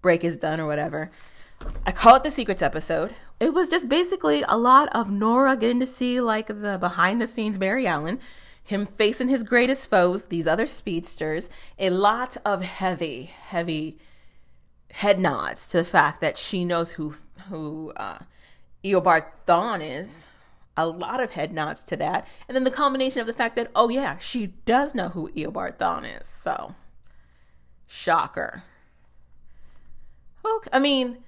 break is done or whatever. I call it the secrets episode. It was just basically a lot of Nora getting to see like the behind the scenes Barry Allen, him facing his greatest foes, these other speedsters, a lot of heavy, heavy head nods to the fact that she knows who who uh, Eobard Thawne is. A lot of head nods to that, and then the combination of the fact that oh yeah, she does know who Eobard Thawne is. So, shocker. Okay, I mean,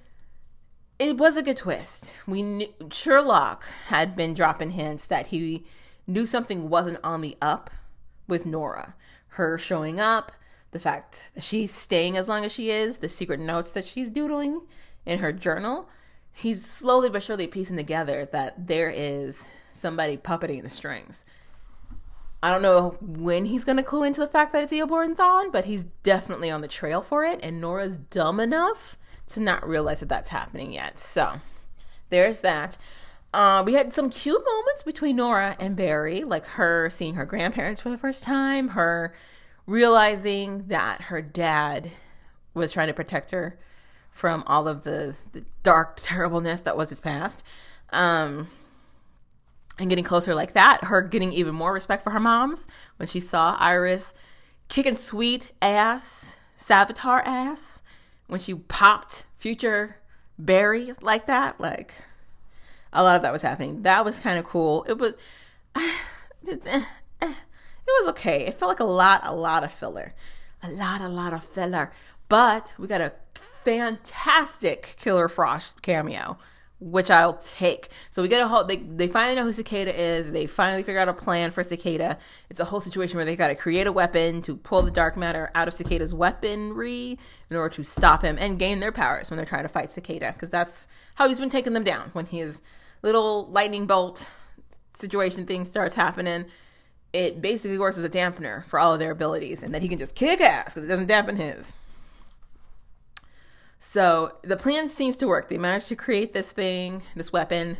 it was a good twist. We knew Sherloque had been dropping hints that he knew something wasn't on the up with Nora. Her showing up, the fact that she's staying as long as she is, the secret notes that she's doodling in her journal. He's slowly but surely piecing together that there is somebody puppeting the strings. I don't know when he's going to clue into the fact that it's Eobard Thawne, but he's definitely on the trail for it. And Nora's dumb enough to not realize that that's happening yet. So there's that. Uh, we had some cute moments between Nora and Barry, like her seeing her grandparents for the first time, her realizing that her dad was trying to protect her from all of the, the dark terribleness that was his past. Um, and getting closer like that, her getting even more respect for her moms when she saw Iris kicking sweet ass, Savitar ass, when she popped future Barry like that. Like, a lot of that was happening. That was kind of cool. It was, it, was okay. It felt like a lot, a lot of filler, a lot, a lot of filler. But we got a fantastic Killer Frost cameo which I'll take. So we get a whole they they finally know who Cicada is. They finally figure out a plan for Cicada. It's a whole situation where they got to create a weapon to pull the dark matter out of Cicada's weaponry in order to stop him and gain their powers when they're trying to fight Cicada because that's how he's been taking them down when his little lightning bolt situation thing starts happening. It basically works as a dampener for all of their abilities, and that he can just kick ass because it doesn't dampen his. So the plan seems to work. They managed to create this thing, this weapon,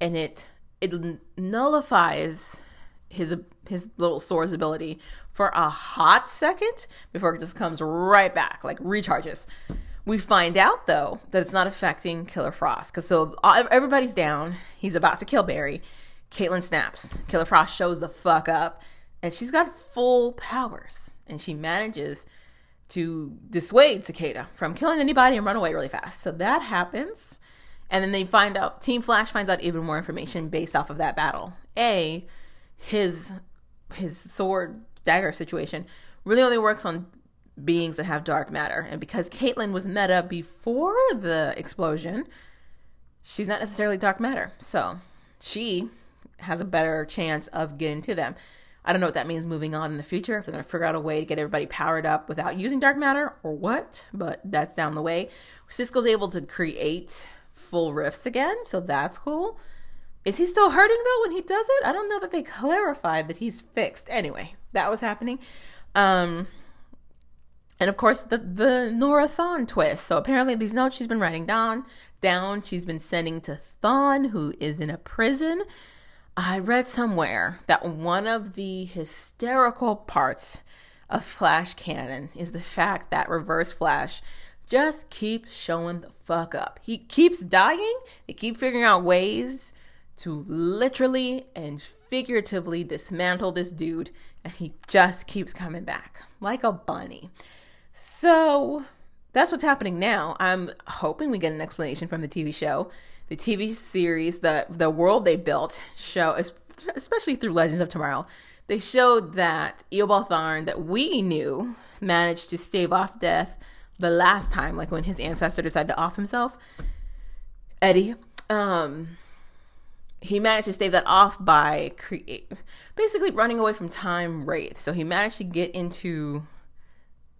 and it it nullifies his his little sword's ability for a hot second before it just comes right back, like recharges. We find out though that it's not affecting Killer Frost because so uh, everybody's down. He's about to kill Barry. Caitlin snaps. Killer Frost shows the fuck up, and she's got full powers, and she manages to dissuade Cicada from killing anybody and run away really fast. So that happens. And then they find out, Team Flash finds out even more information based off of that battle. A, his his sword dagger situation really only works on beings that have dark matter. And because Caitlin was meta before the explosion, she's not necessarily dark matter. So she has a better chance of getting to them. I don't know what that means moving on in the future, if they're going to figure out a way to get everybody powered up without using dark matter or what, but that's down the way. Cisco's able to create full rifts again, so that's cool. Is he still hurting though when he does it? I don't know that they clarified that he's fixed. Anyway, that was happening. Um, and of course the the Nora Thawne twist. So apparently these notes she's been writing down down, she's been sending to Thawne, who is in a prison. I read somewhere that one of the hysterical parts of Flash canon is the fact that Reverse Flash just keeps showing the fuck up. He keeps dying, they keep figuring out ways to literally and figuratively dismantle this dude, and he just keeps coming back like a bunny. So that's what's happening now. I'm hoping we get an explanation from the TV show the TV series, the the world they built, show especially through Legends of Tomorrow, they showed that Thawne that we knew managed to stave off death the last time, like when his ancestor decided to off himself, Eddie. Um, he managed to stave that off by create, basically running away from time wraith. So he managed to get into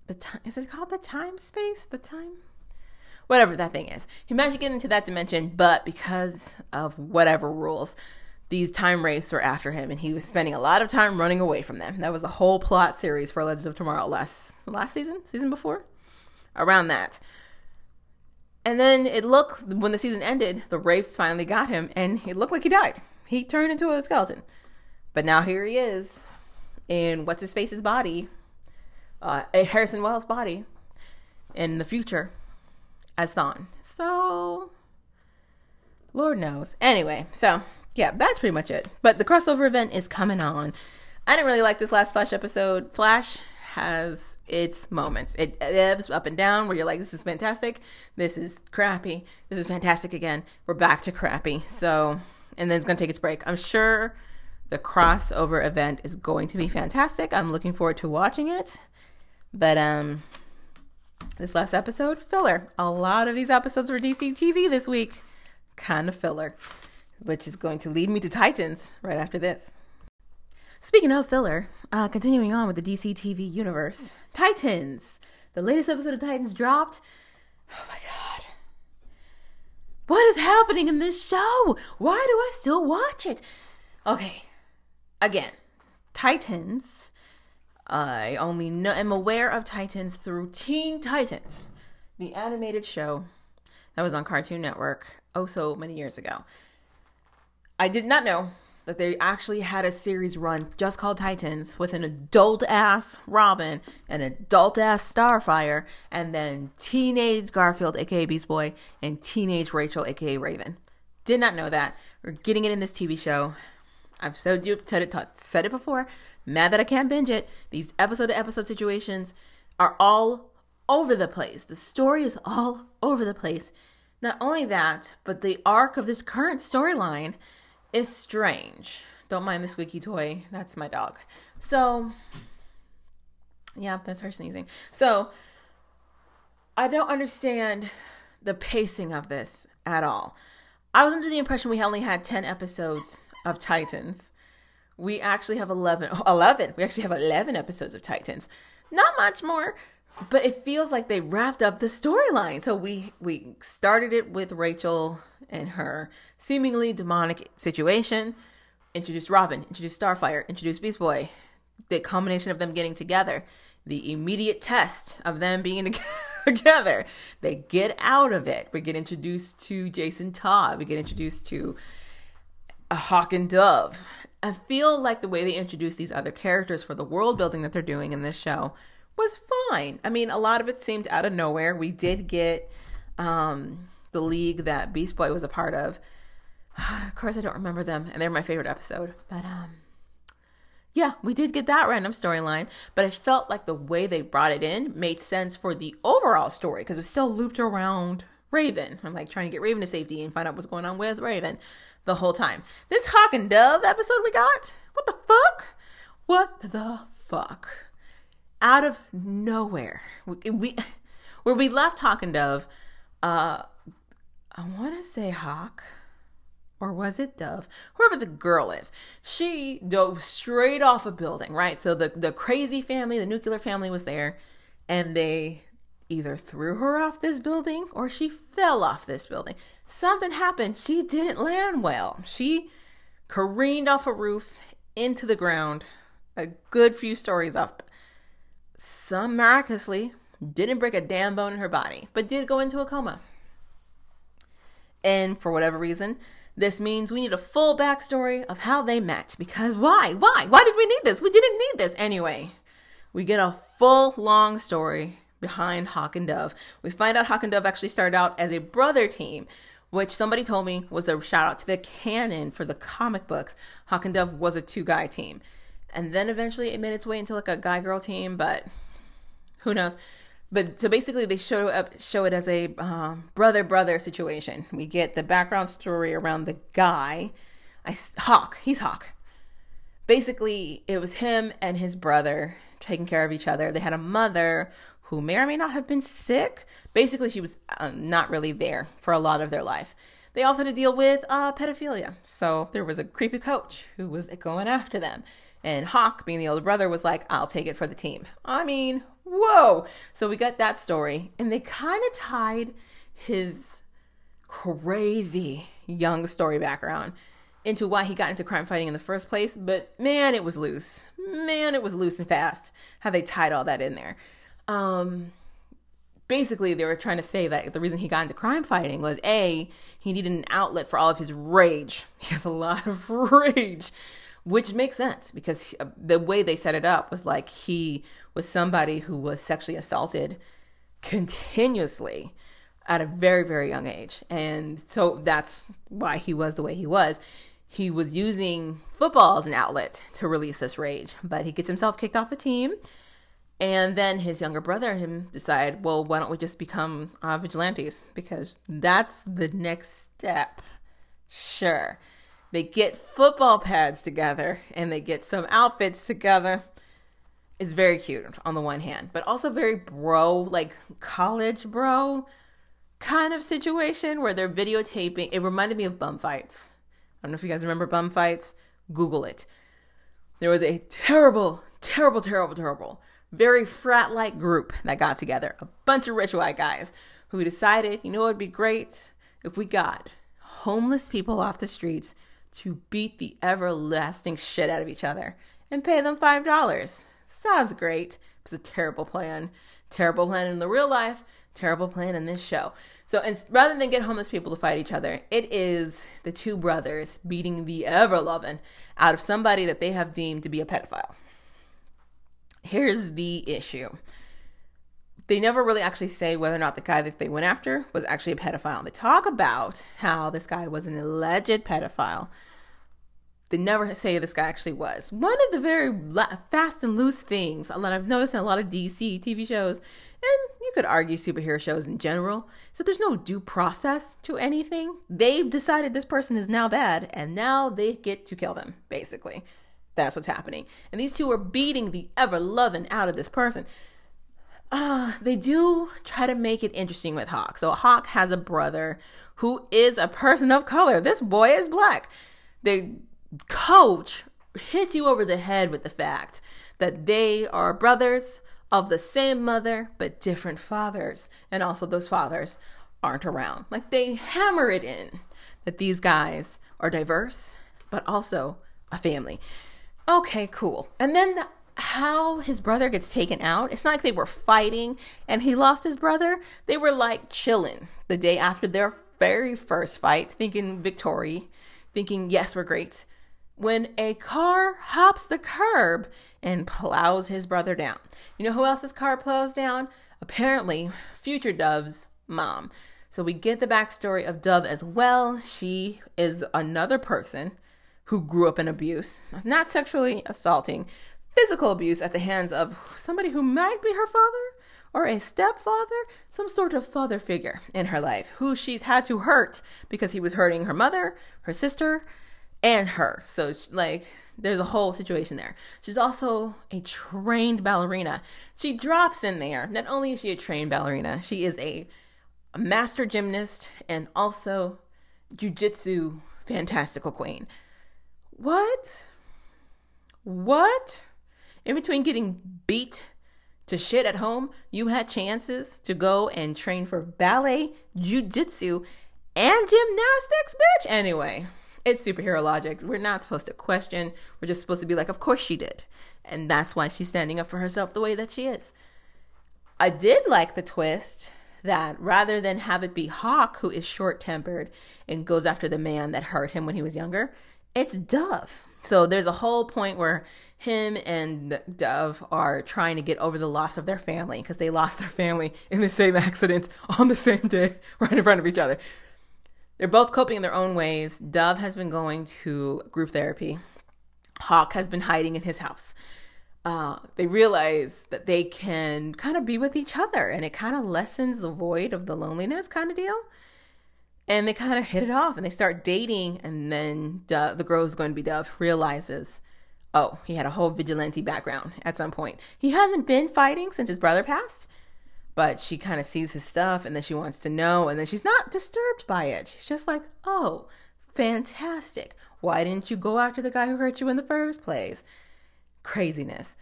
the time. Is it called the time space? The time whatever that thing is. He managed to get into that dimension, but because of whatever rules, these time wraiths were after him, and he was spending a lot of time running away from them. That was a whole plot series for Legends of Tomorrow last last season, season before, around that. And then it looked when the season ended, the wraiths finally got him, and it looked like he died. He turned into a skeleton, but now here he is in what's his face's body, uh, Harrison Wells' body, in the future as Thawne. So Lord knows. Anyway, so yeah, that's pretty much it. But the crossover event is coming on. I didn't really like this last Flash episode. Flash has its moments. It ebbs up and down where you're like, this is fantastic. This is crappy. This is fantastic again. We're back to crappy. So, and then it's going to take its break. I'm sure the crossover event is going to be fantastic. I'm looking forward to watching it. But, um, this last episode, filler. A lot of these episodes were DC TV this week. Kind of filler, which is going to lead me to Titans right after this. Speaking of filler, uh, continuing on with the DC TV universe, Titans. The latest episode of Titans dropped. Oh my god. What is happening in this show? Why do I still watch it? Okay. Again, Titans. I only know, am aware of Titans through Teen Titans, the animated show that was on Cartoon Network oh so many years ago. I did not know that they actually had a series run just called Titans with an adult ass Robin, an adult ass Starfire, and then teenage Garfield, aka Beast Boy, and teenage Rachel, aka Raven. Did not know that. We're getting it in this TV show. I've said said it before. Mad that I can't binge it. These episode to episode situations are all over the place. The story is all over the place. Not only that, but the arc of this current storyline is strange. Don't mind the squeaky toy. That's my dog. So, yeah, that's her sneezing. So, I don't understand the pacing of this at all. I was under the impression we only had 10 episodes of Titans. We actually have 11. 11. We actually have 11 episodes of Titans. Not much more, but it feels like they wrapped up the storyline. So we we started it with Rachel and her seemingly demonic situation, introduced Robin, introduced Starfire, introduced Beast Boy, the combination of them getting together, the immediate test of them being together. They get out of it. We get introduced to Jason Todd. We get introduced to a Hawk and Dove. I feel like the way they introduced these other characters for the world building that they're doing in this show was fine. I mean, a lot of it seemed out of nowhere. We did get um the league that Beast Boy was a part of. of course, I don't remember them, and they're my favorite episode. But um, yeah, we did get that random storyline, but I felt like the way they brought it in made sense for the overall story because it was still looped around Raven. I'm like trying to get Raven to safety and find out what's going on with Raven the whole time. This Hawk and Dove episode we got, what the fuck? What the fuck? Out of nowhere, we, we where we left Hawk and Dove. Uh, I want to say Hawk, or was it Dove? Whoever the girl is, she dove straight off a building, right? So the, the crazy family, the nuclear family was there, and they either threw her off this building or she fell off this building. Something happened. She didn't land well. She careened off a roof into the ground, a good few stories up. Some miraculously didn't break a damn bone in her body, but did go into a coma. And for whatever reason, this means we need a full backstory of how they met. Because why? Why? Why did we need this? We didn't need this. Anyway, we get a full long story behind Hawk and Dove. We find out Hawk and Dove actually started out as a brother team, which somebody told me was a shout out to the canon for the comic books. Hawk and Dove was a two guy team. And then eventually it made its way into like a guy girl team, but who knows? but so basically they show up show it as a um, brother brother situation we get the background story around the guy I, hawk he's hawk basically it was him and his brother taking care of each other they had a mother who may or may not have been sick basically she was uh, not really there for a lot of their life they also had to deal with uh, pedophilia so there was a creepy coach who was going after them and hawk being the older brother was like i'll take it for the team i mean whoa. So we got that story, and they kind of tied his crazy young story background into why he got into crime fighting in the first place. But man, it was loose. Man, it was loose and fast how they tied all that in there. Um, basically, they were trying to say that the reason he got into crime fighting was A, he needed an outlet for all of his rage. He has a lot of rage which makes sense because uh, the way they set it up was like he was somebody who was sexually assaulted continuously at a very, very young age. And so that's why he was the way he was. He was using football as an outlet to release this rage, but he gets himself kicked off the team. And then his younger brother and him decide, well, why don't we just become uh, vigilantes? Because that's the next step. Sure. They get football pads together and they get some outfits together. It's very cute on the one hand, but also very bro, like college bro kind of situation where they're videotaping. It reminded me of bum fights. I don't know if you guys remember bum fights. Google it. There was a terrible, terrible, terrible, terrible, very frat like group that got together. A bunch of rich white guys who decided, you know it would be great if we got homeless people off the streets to beat the everlasting shit out of each other and pay them $5. Sounds great. It's a terrible plan. Terrible plan in the real life, terrible plan in this show. So rather than get homeless people to fight each other, it is the two brothers beating the ever loving out of somebody that they have deemed to be a pedophile. Here's the issue. They never really actually say whether or not the guy that they went after was actually a pedophile. They talk about how this guy was an alleged pedophile they never say this guy actually was. One of the very fast and loose things lot I've noticed in a lot of DC TV shows, and you could argue superhero shows in general, is that there's no due process to anything. They've decided this person is now bad, and now they get to kill them, basically. That's what's happening. And these two are beating the ever loving out of this person. Uh, they do try to make it interesting with Hawk. So Hawk has a brother who is a person of color. This boy is black. The coach hits you over the head with the fact that they are brothers of the same mother but different fathers and also those fathers aren't around like they hammer it in that these guys are diverse but also a family okay cool and then the, how his brother gets taken out it's not like they were fighting and he lost his brother they were like chilling the day after their very first fight thinking victory thinking yes we're great when a car hops the curb and plows his brother down. You know who else's car plows down? Apparently, future Dove's mom. So we get the backstory of Dove as well. She is another person who grew up in abuse, not sexually assaulting, physical abuse at the hands of somebody who might be her father or a stepfather, some sort of father figure in her life who she's had to hurt because he was hurting her mother, her sister, and her. So, like, there's a whole situation there. She's also a trained ballerina. She drops in there. Not only is she a trained ballerina, she is a, master gymnast and also jujitsu fantastical queen. What? What? In between getting beat to shit at home, you had chances to go and train for ballet, jujitsu, and gymnastics, bitch. Anyway, it's superhero logic. We're not supposed to question. We're just supposed to be like, of course she did. And that's why she's standing up for herself the way that she is. I did like the twist that rather than have it be Hawk who is short tempered and goes after the man that hurt him when he was younger, it's Dove. So there's a whole point where him and Dove are trying to get over the loss of their family because they lost their family in the same accident on the same day, right in front of each other. They're both coping in their own ways. Dove has been going to group therapy. Hawk has been hiding in his house. Uh, they realize that they can kind of be with each other and it kind of lessens the void of the loneliness kind of deal. And they kind of hit it off and they start dating. And then Dove, the girl who's going to be Dove realizes, oh, he had a whole vigilante background at some point. He hasn't been fighting since his brother passed but she kind of sees his stuff and then she wants to know and then she's not disturbed by it. She's just like, "Oh, fantastic. Why didn't you go after the guy who hurt you in the first place?" Craziness.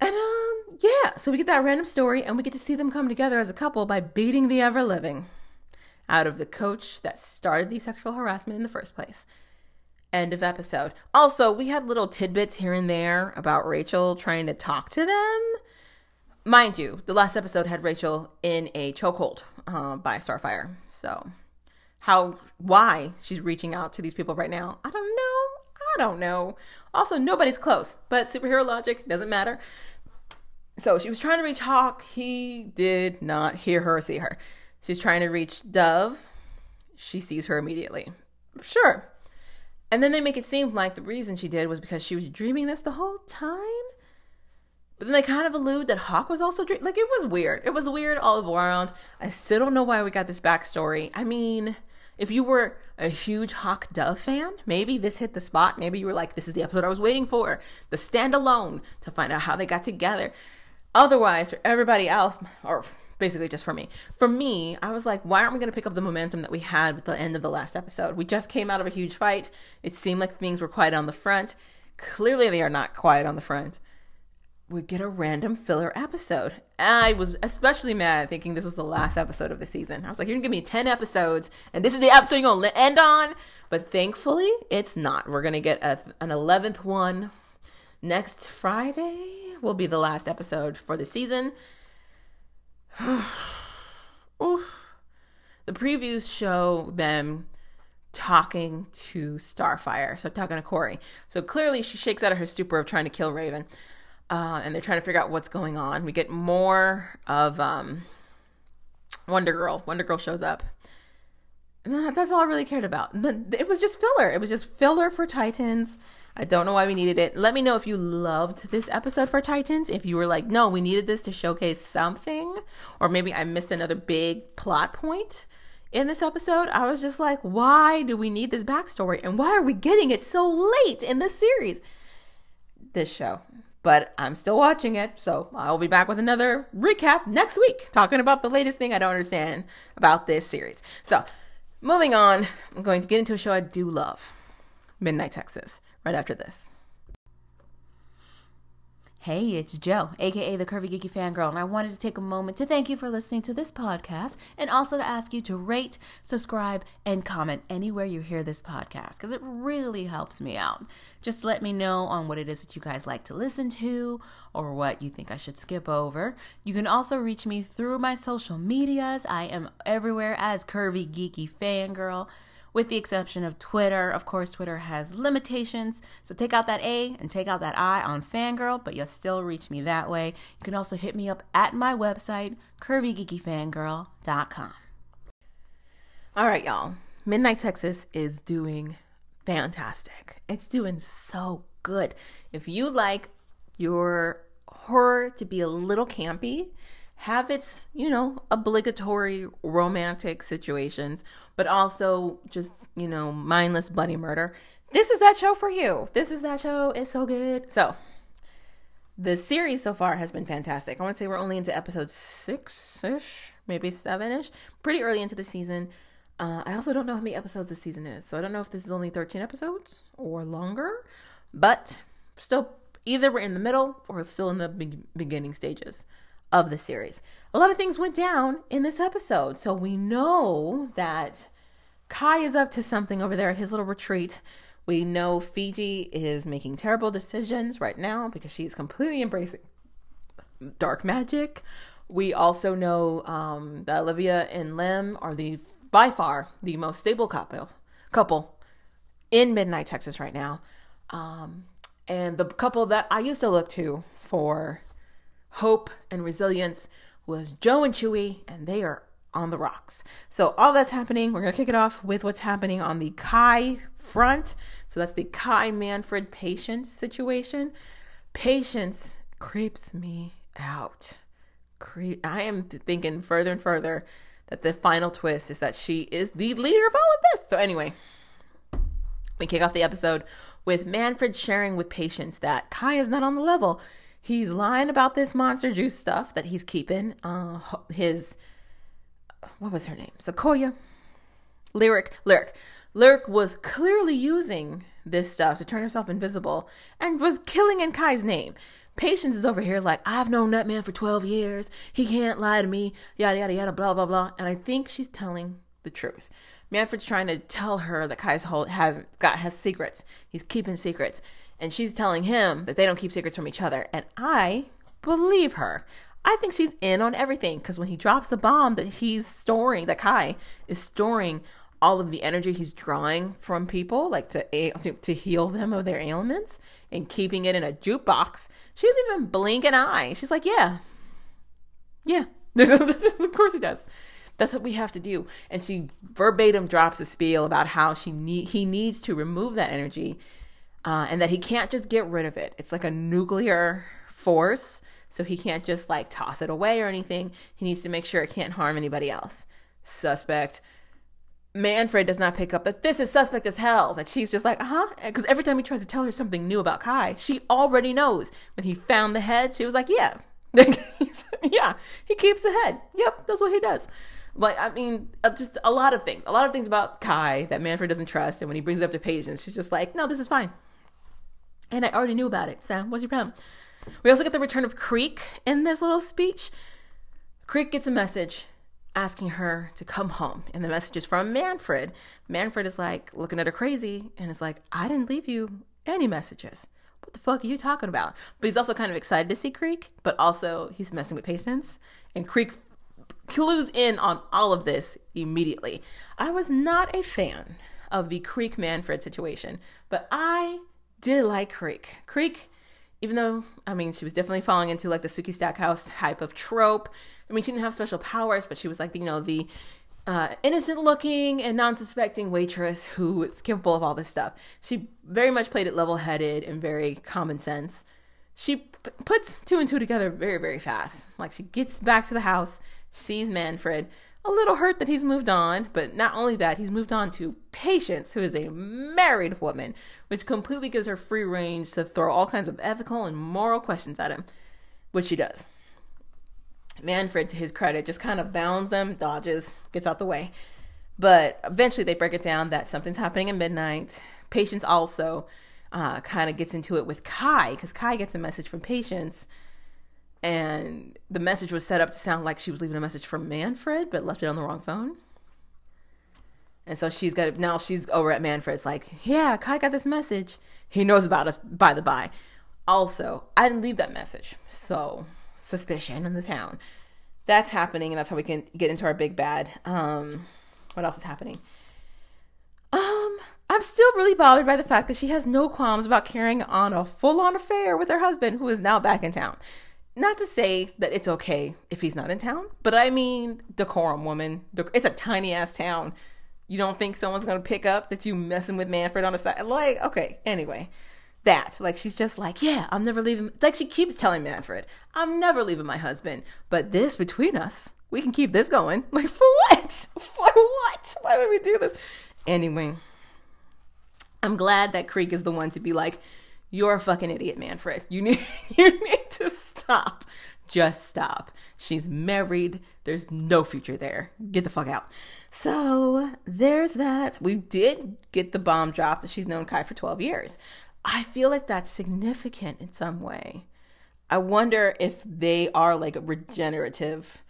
And um yeah, so we get that random story and we get to see them come together as a couple by beating the ever living out of the coach that started the sexual harassment in the first place. End of episode. Also, we had little tidbits here and there about Rachel trying to talk to them Mind you, the last episode had Rachel in a chokehold uh, by Starfire. So, how, why she's reaching out to these people right now, I don't know. I don't know. Also, nobody's close, but superhero logic doesn't matter. So she was trying to reach Hawk. He did not hear her or see her. She's trying to reach Dove. She sees her immediately. Sure. And then they make it seem like the reason she did was because she was dreaming this the whole time. But then they kind of allude that Hawk was also dreaming. Like, it was weird. It was weird all around. I still don't know why we got this backstory. I mean, if you were a huge Hawk Dove fan, maybe this hit the spot. Maybe you were like, this is the episode I was waiting for. The standalone to find out how they got together. Otherwise, for everybody else, or basically just for me. For me, I was like, why aren't we going to pick up the momentum that we had with the end of the last episode? We just came out of a huge fight. It seemed like things were quiet on the front. Clearly, they are not quiet on the front. We get a random filler episode. I was especially mad thinking this was the last episode of the season. I was like, you're going to give me 10 episodes, and this is the episode you're going to end on. But thankfully, it's not. We're going to get a, an 11th one next Friday, will be the last episode for the season. the previews show them talking to Starfire, so talking to Kory. So clearly, she shakes out of her stupor of trying to kill Raven, uh, and they're trying to figure out what's going on. We get more of um, Wonder Girl. Wonder Girl shows up. And that's all I really cared about. But it was just filler. It was just filler for Titans. I don't know why we needed it. Let me know if you loved this episode for Titans. If you were like, no, we needed this to showcase something, or maybe I missed another big plot point in this episode. I was just like, why do we need this backstory? And why are we getting it so late in this series? This show. But I'm still watching it, so I'll be back with another recap next week, talking about the latest thing I don't understand about this series. So, moving on, I'm going to get into a show I do love Midnight Texas right after this. Hey, it's Joe, aka the Curvy Geeky Fangirl, and I wanted to take a moment to thank you for listening to this podcast and also to ask you to rate, subscribe, and comment anywhere you hear this podcast because it really helps me out. Just let me know on what it is that you guys like to listen to or what you think I should skip over. You can also reach me through my social medias. I am everywhere as Curvy Geeky Fangirl with the exception of Twitter. Of course, Twitter has limitations, so take out that A and take out that I on Fangirl, but you'll still reach me that way. You can also hit me up at my website, curvygeekyfangirl.com. All right, y'all. Midnight Texas is doing fantastic. It's doing so good. If you like your horror to be a little campy, have its, you know, obligatory romantic situations, but also just, you know, mindless bloody murder. This is that show for you. This is that show. It's so good. So, the series so far has been fantastic. I want to say we're only into episode six ish, maybe seven ish, pretty early into the season. Uh, I also don't know how many episodes the season is, so I don't know if this is only 13 episodes or longer, but still, either we're in the middle or still in the be- beginning stages of the series. A lot of things went down in this episode. So we know that Kai is up to something over there at his little retreat. We know Fiji is making terrible decisions right now because she's completely embracing dark magic. We also know um, that Olivia and Lem are the by far the most stable couple couple in Midnight Texas right now. Um, and the couple that I used to look to for hope, and resilience was Joe and Chuy, and they are on the rocks. So all that's happening, we're gonna kick it off with what's happening on the Kai front. So that's the Kai Manfred Patience situation. Patience creeps me out. Cre- I am thinking further and further that the final twist is that she is the leader of all of this. So anyway, we kick off the episode with Manfred sharing with Patience that Kai is not on the level he's lying about this monster juice stuff that he's keeping. Uh, his what was her name? Sequoia. Lyric, lyric, lyric was clearly using this stuff to turn herself invisible and was killing in Kai's name. Patience is over here like, I've known that man for 12 years. He can't lie to me, yada, yada, yada, blah, blah, blah. And I think she's telling the truth. Manfred's trying to tell her that Kai's whole have got has secrets. He's keeping secrets and she's telling him that they don't keep secrets from each other. And I believe her. I think she's in on everything because when he drops the bomb that he's storing, that Kai is storing all of the energy he's drawing from people, like to to, heal them of their ailments, and keeping it in a jukebox. She doesn't even blink an eye. She's like, "Yeah, yeah, of course he does." That's what we have to do. And she verbatim drops a spiel about how she need he needs to remove that energy, uh, and that he can't just get rid of it. It's like a nuclear force, so he can't just like toss it away or anything. He needs to make sure it can't harm anybody else. Suspect. Manfred does not pick up that this is suspect as hell. That she's just like, uh huh. Because every time he tries to tell her something new about Kai, she already knows. When he found the head, she was like, yeah. yeah, he keeps the head. Yep, that's what he does. Like, I mean, uh, just a lot of things. A lot of things about Kai that Manfred doesn't trust. And when he brings it up to Patience, she's just like, no, this is fine. And I already knew about it. So, what's your problem? We also get the return of Creek in this little speech. Creek gets a message asking her to come home. And the message is from Manfred. Manfred is like looking at her crazy and is like, I didn't leave you any messages. What the fuck are you talking about? But he's also kind of excited to see Creek, but also he's messing with Patience. And Creek clues in on all of this immediately. I was not a fan of the Creek Manfred situation, but I did like Creek. Creek, even though, I mean, she was definitely falling into like the Sookie Stackhouse type of trope I mean, she didn't have special powers, but she was like, you know, the uh, innocent looking and non suspecting waitress who is capable of all this stuff. She very much played it level headed and very common sense. She p- puts two and two together very, very fast. Like, she gets back to the house, sees Manfred, a little hurt that he's moved on, but not only that, he's moved on to Patience, who is a married woman, which completely gives her free range to throw all kinds of ethical and moral questions at him, which she does. Manfred, to his credit, just kind of bounds them, dodges, gets out the way. But eventually they break it down that something's happening in midnight. Patience also uh, kind of gets into it with Kai because Kai gets a message from Patience. And the message was set up to sound like she was leaving a message for Manfred, but left it on the wrong phone. And so she's got now she's over at Manfred's like, yeah, Kai got this message. He knows about us, by the by. Also, I didn't leave that message. So suspicion in the town. That's happening, and that's how we can get into our big bad. Um, what else is happening? Um, I'm still really bothered by the fact that she has no qualms about carrying on a full on affair with her husband, who is now back in town. Not to say that it's okay if he's not in town, but I mean, decorum, woman. It's a tiny ass town. You don't think someone's gonna pick up that you messing with Manfred on the side? Like, okay, anyway that. Like she's just like, yeah, I'm never leaving. Like she keeps telling Manfred, I'm never leaving my husband. But this between us, we can keep this going. Like for what? For what? Why would we do this? Anyway, I'm glad that Creek is the one to be like, you're a fucking idiot, Manfred. You need you need to stop. Just stop. She's married. There's no future there. Get the fuck out. So there's that. We did get the bomb dropped that she's known Kai for 12 years. I feel like that's significant in some way. I wonder if they are like regenerative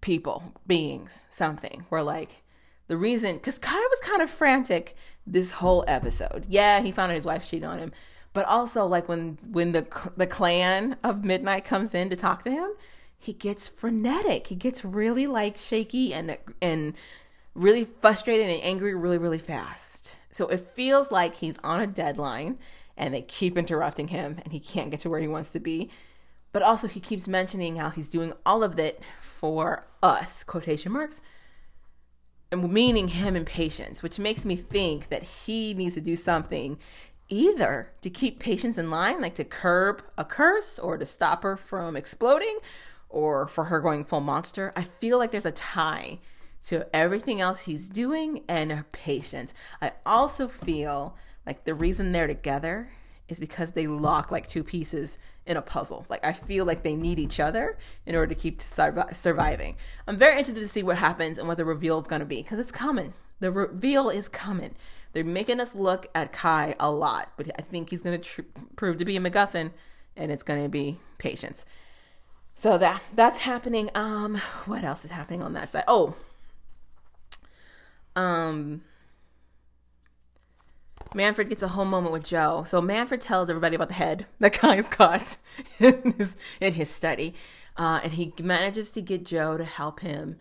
people, beings, something. Where like the reason, because Kai was kind of frantic this whole episode. Yeah, he found out his wife cheated on him, but also like when when the the clan of Midnight comes in to talk to him, he gets frenetic. He gets really like shaky and and really frustrated and angry really really fast. So it feels like he's on a deadline and they keep interrupting him and he can't get to where he wants to be. But also, he keeps mentioning how he's doing all of it for us, quotation marks, meaning him and patience, which makes me think that he needs to do something either to keep patience in line, like to curb a curse or to stop her from exploding or for her going full monster. I feel like there's a tie to everything else he's doing and her patience. I also feel like the reason they're together is because they lock like two pieces in a puzzle. Like I feel like they need each other in order to keep survi- surviving. I'm very interested to see what happens and what the reveal is going to be because it's coming. The reveal is coming. They're making us look at Kai a lot, but I think he's going to tr- prove to be a MacGuffin, and it's going to be patience. So that that's happening. Um, what else is happening on that side? Oh, um Manfred gets a whole moment with Joe. So Manfred tells everybody about the head that Kai's got in his, in his study. Uh, and he manages to get Joe to help him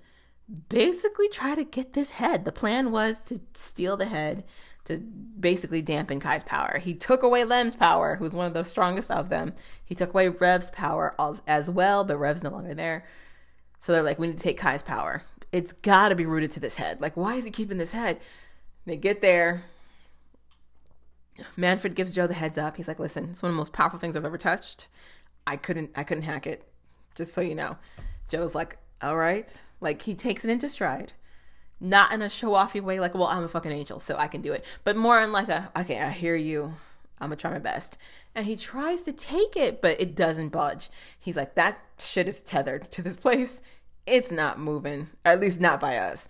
basically try to get this head. The plan was to steal the head to basically dampen Kai's power. He took away Lem's power, who's one of the strongest of them. He took away Rev's power as well, but Rev's no longer there. So they're like, we need to take Kai's power. It's got to be rooted to this head. Like, why is he keeping this head? They get there. Manfred gives Joe the heads up. He's like, listen, it's one of the most powerful things I've ever touched. I couldn't I couldn't hack it. Just so you know. Joe's like, all right. Like he takes it into stride. Not in a show offy way, like, well, I'm a fucking angel, so I can do it. But more in like a, okay, I hear you. I'm gonna try my best. And he tries to take it, but it doesn't budge. He's like, that shit is tethered to this place. It's not moving, at least not by us.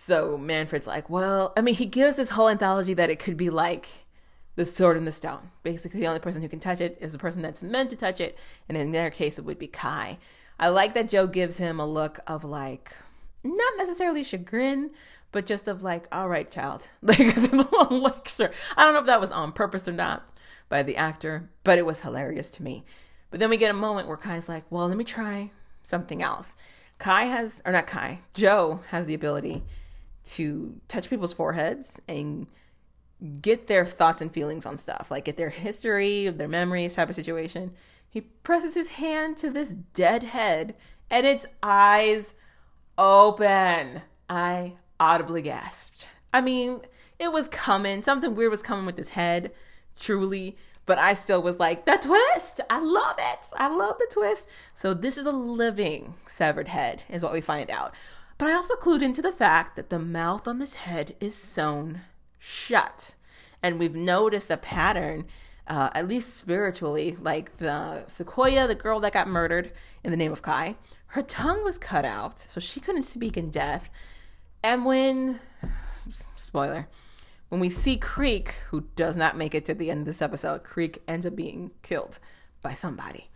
So Manfred's like, well, I mean, he gives this whole anthology that it could be like the sword and the stone. Basically, the only person who can touch it is the person that's meant to touch it. And in their case, it would be Kai. I like that Joe gives him a look of like, not necessarily chagrin, but just of like, all right, child. Like a long lecture. I don't know if that was on purpose or not by the actor, but it was hilarious to me. But then we get a moment where Kai's like, well, let me try something else. Kai has, or not Kai, Joe has the ability to touch people's foreheads and get their thoughts and feelings on stuff, like get their history, their memories type of situation. He presses his hand to this dead head and its eyes open. I audibly gasped. I mean, it was coming. Something weird was coming with his head, truly. But I still was like, the twist! I love it! I love the twist. So, this is a living severed head, is what we find out. But I also clued into the fact that the mouth on this head is sewn shut. And we've noticed a pattern, uh, at least spiritually, like the Sequoia, the girl that got murdered in the name of Kai, her tongue was cut out, so she couldn't speak in death. And when, spoiler, when we see Creek, who does not make it to the end of this episode, Creek ends up being killed by somebody.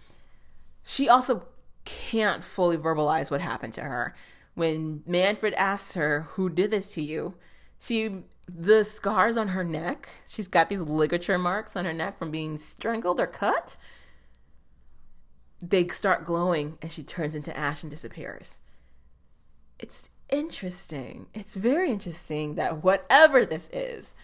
She also can't fully verbalize what happened to her. When Manfred asks her, Who did this to you? she the scars on her neck, she's got these ligature marks on her neck from being strangled or cut. They start glowing and she turns into ash and disappears. It's interesting. It's very interesting that whatever this is,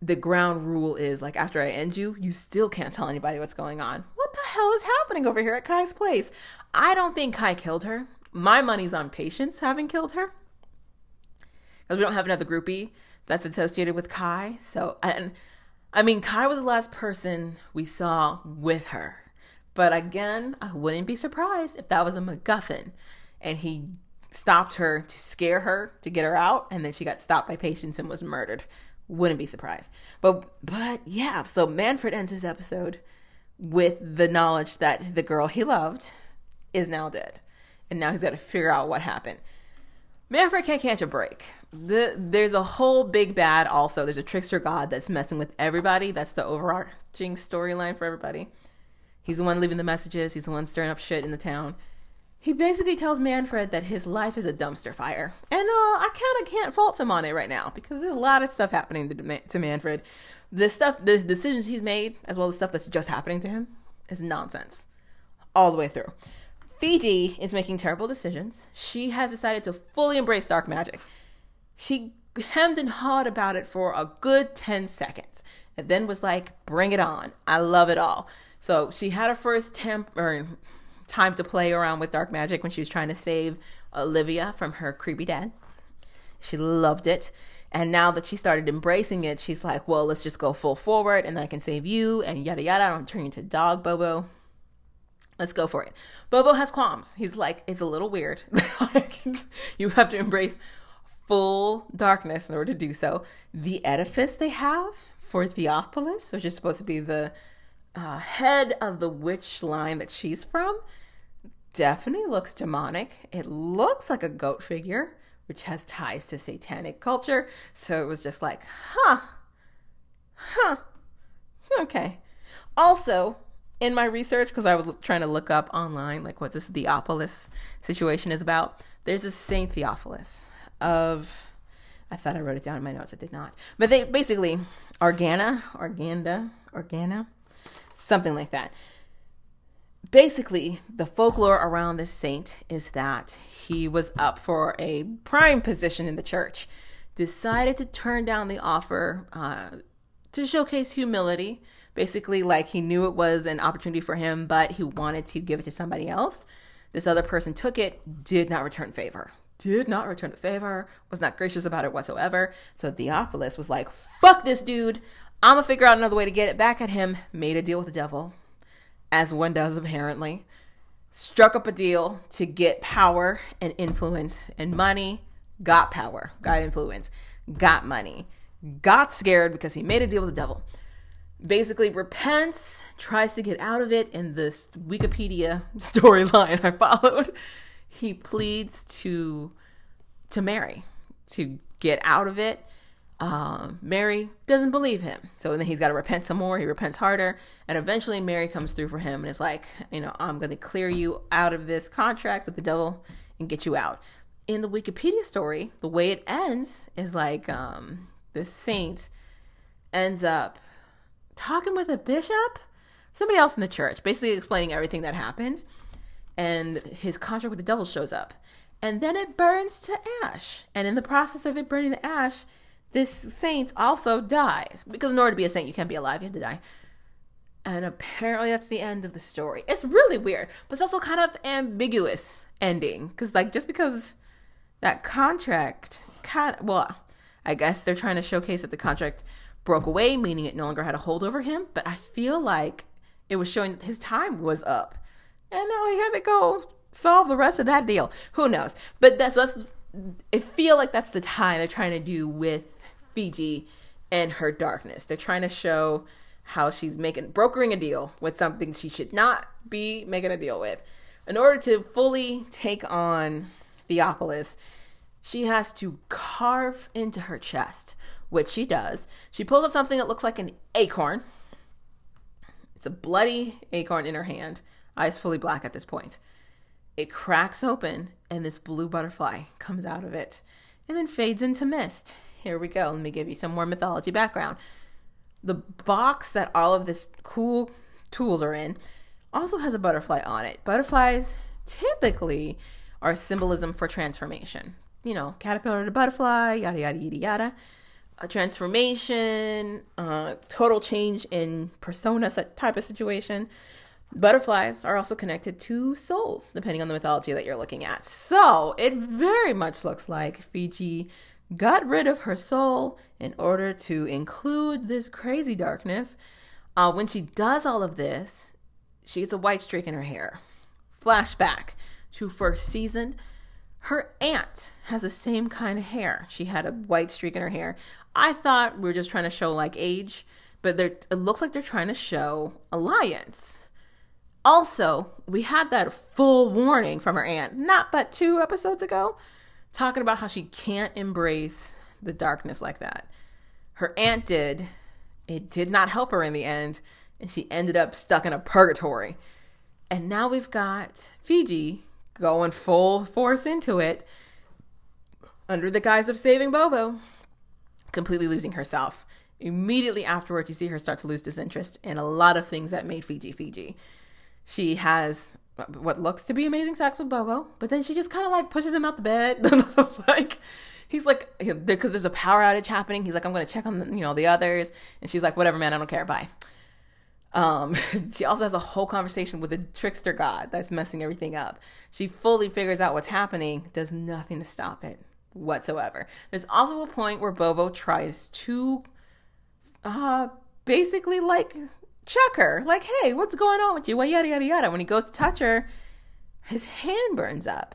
the ground rule is like after I end you, you still can't tell anybody what's going on. What the hell is happening over here at Kai's place? I don't think Kai killed her. My money's on Patience having killed her. Because we don't have another groupie that's associated with Kai. So, and I mean, Kai was the last person we saw with her. But again, I wouldn't be surprised if that was a MacGuffin and he stopped her to scare her to get her out and then she got stopped by patience and was murdered. Wouldn't be surprised. But but yeah, so Manfred ends his episode with the knowledge that the girl he loved is now dead. And now he's got to figure out what happened. Manfred can't catch a break. The, there's a whole big bad also. There's a trickster god that's messing with everybody. That's the overarching storyline for everybody. He's the one leaving the messages. He's the one stirring up shit in the town. He basically tells Manfred that his life is a dumpster fire. And uh, I kind of can't fault him on it right now because there's a lot of stuff happening to, to Manfred. The stuff, the decisions he's made, as well as stuff that's just happening to him, is nonsense all the way through. Fiji is making terrible decisions. She has decided to fully embrace dark magic. She hemmed and hawed about it for a good 10 seconds and then was like, bring it on. I love it all. So she had her first temp time to play around with dark magic when she was trying to save Olivia from her creepy dad. She loved it. And now that she started embracing it, she's like, well, let's just go full forward and I can save you and yada yada. I don't turn you into dog, Bobo. Let's go for it. Bobo has qualms. He's like, it's a little weird. you have to embrace full darkness in order to do so. The edifice they have for Theophilus, which is supposed to be the uh, head of the witch line that she's from, definitely looks demonic. It looks like a goat figure, which has ties to satanic culture. So it was just like, huh, huh, okay. Also, in my research, because I was trying to look up online, like what this Theophilus situation is about, there's a Saint Theophilus of, I thought I wrote it down in my notes, I did not. But they basically, Organa, Organda, Organa, something like that. Basically, the folklore around this saint is that he was up for a prime position in the church, decided to turn down the offer uh, to showcase humility basically like he knew it was an opportunity for him but he wanted to give it to somebody else This other person took it, did not return favor. Did not return the favor, was not gracious about it whatsoever. So Theophilus was like, fuck this dude. I'm gonna figure out another way to get it back at him. Made a deal with the devil, as one does apparently. Struck up a deal to get power and influence and money. Got power, got influence, got money. Got scared because he made a deal with the devil basically repents, tries to get out of it in this Wikipedia storyline I followed. He pleads to to Mary to get out of it. Um, Mary doesn't believe him, so then he's got to repent some more. He repents harder, and eventually Mary comes through for him and is like, you know, I'm going to clear you out of this contract with the devil and get you out. In the Wikipedia story, the way it ends is like um, this saint ends up talking with a bishop, somebody else in the church, basically explaining everything that happened. And his contract with the devil shows up. And then it burns to ash. And in the process of it burning to ash, this saint also dies. Because in order to be a saint, you can't be alive, you have to die. And apparently that's the end of the story. It's really weird, but it's also kind of ambiguous ending. Because, like, just because that contract kind of, well, I guess they're trying to showcase that the contract broke away, meaning it no longer had a hold over him. But I feel like it was showing that his time was up. And now he had to go solve the rest of that deal. Who knows? But that's, that's I feel like that's the time they're trying to do with Fiji and her darkness. They're trying to show how she's making brokering a deal with something she should not be making a deal with. In order to fully take on Theophilus, she has to carve into her chest which she does. She pulls out something that looks like an acorn. It's a bloody acorn in her hand, eyes fully black at this point. It cracks open, and this blue butterfly comes out of it and then fades into mist. Here we go. Let me give you some more mythology background. The box that all of this cool tools are in also has a butterfly on it. Butterflies typically are symbolism for transformation. You know, caterpillar to butterfly, yada, yada, yada, yada a transformation, uh, total change in persona type of situation. Butterflies are also connected to souls, depending on the mythology that you're looking at. So it very much looks like Fiji got rid of her soul in order to include this crazy darkness. Uh, when she does all of this, she gets a white streak in her hair. Flashback to first season. Her aunt has the same kind of hair. She had a white streak in her hair. I thought we were just trying to show like age, but it looks like they're trying to show alliance. Also, we had that full warning from her aunt, not but two episodes ago, talking about how she can't embrace the darkness like that. Her aunt did. It did not help her in the end, and she ended up stuck in a purgatory. And now we've got Fiji going full force into it under the guise of saving Bobo completely losing herself. Immediately afterwards, you see her start to lose disinterest in a lot of things that made Fiji Fiji. She has what looks to be amazing sex with Bobo, but then she just kind of like pushes him out the bed. like he's like because there's a power outage happening. He's like, I'm gonna check on the, you know the others, and she's like, whatever, man, I don't care. Bye. Um, she also has a whole conversation with a trickster god that's messing everything up. She fully figures out what's happening, does nothing to stop it whatsoever. There's also a point where Bobo tries to uh basically like check her. Like, hey, what's going on with you? Well, yada yada yada. When he goes to touch her, his hand burns up.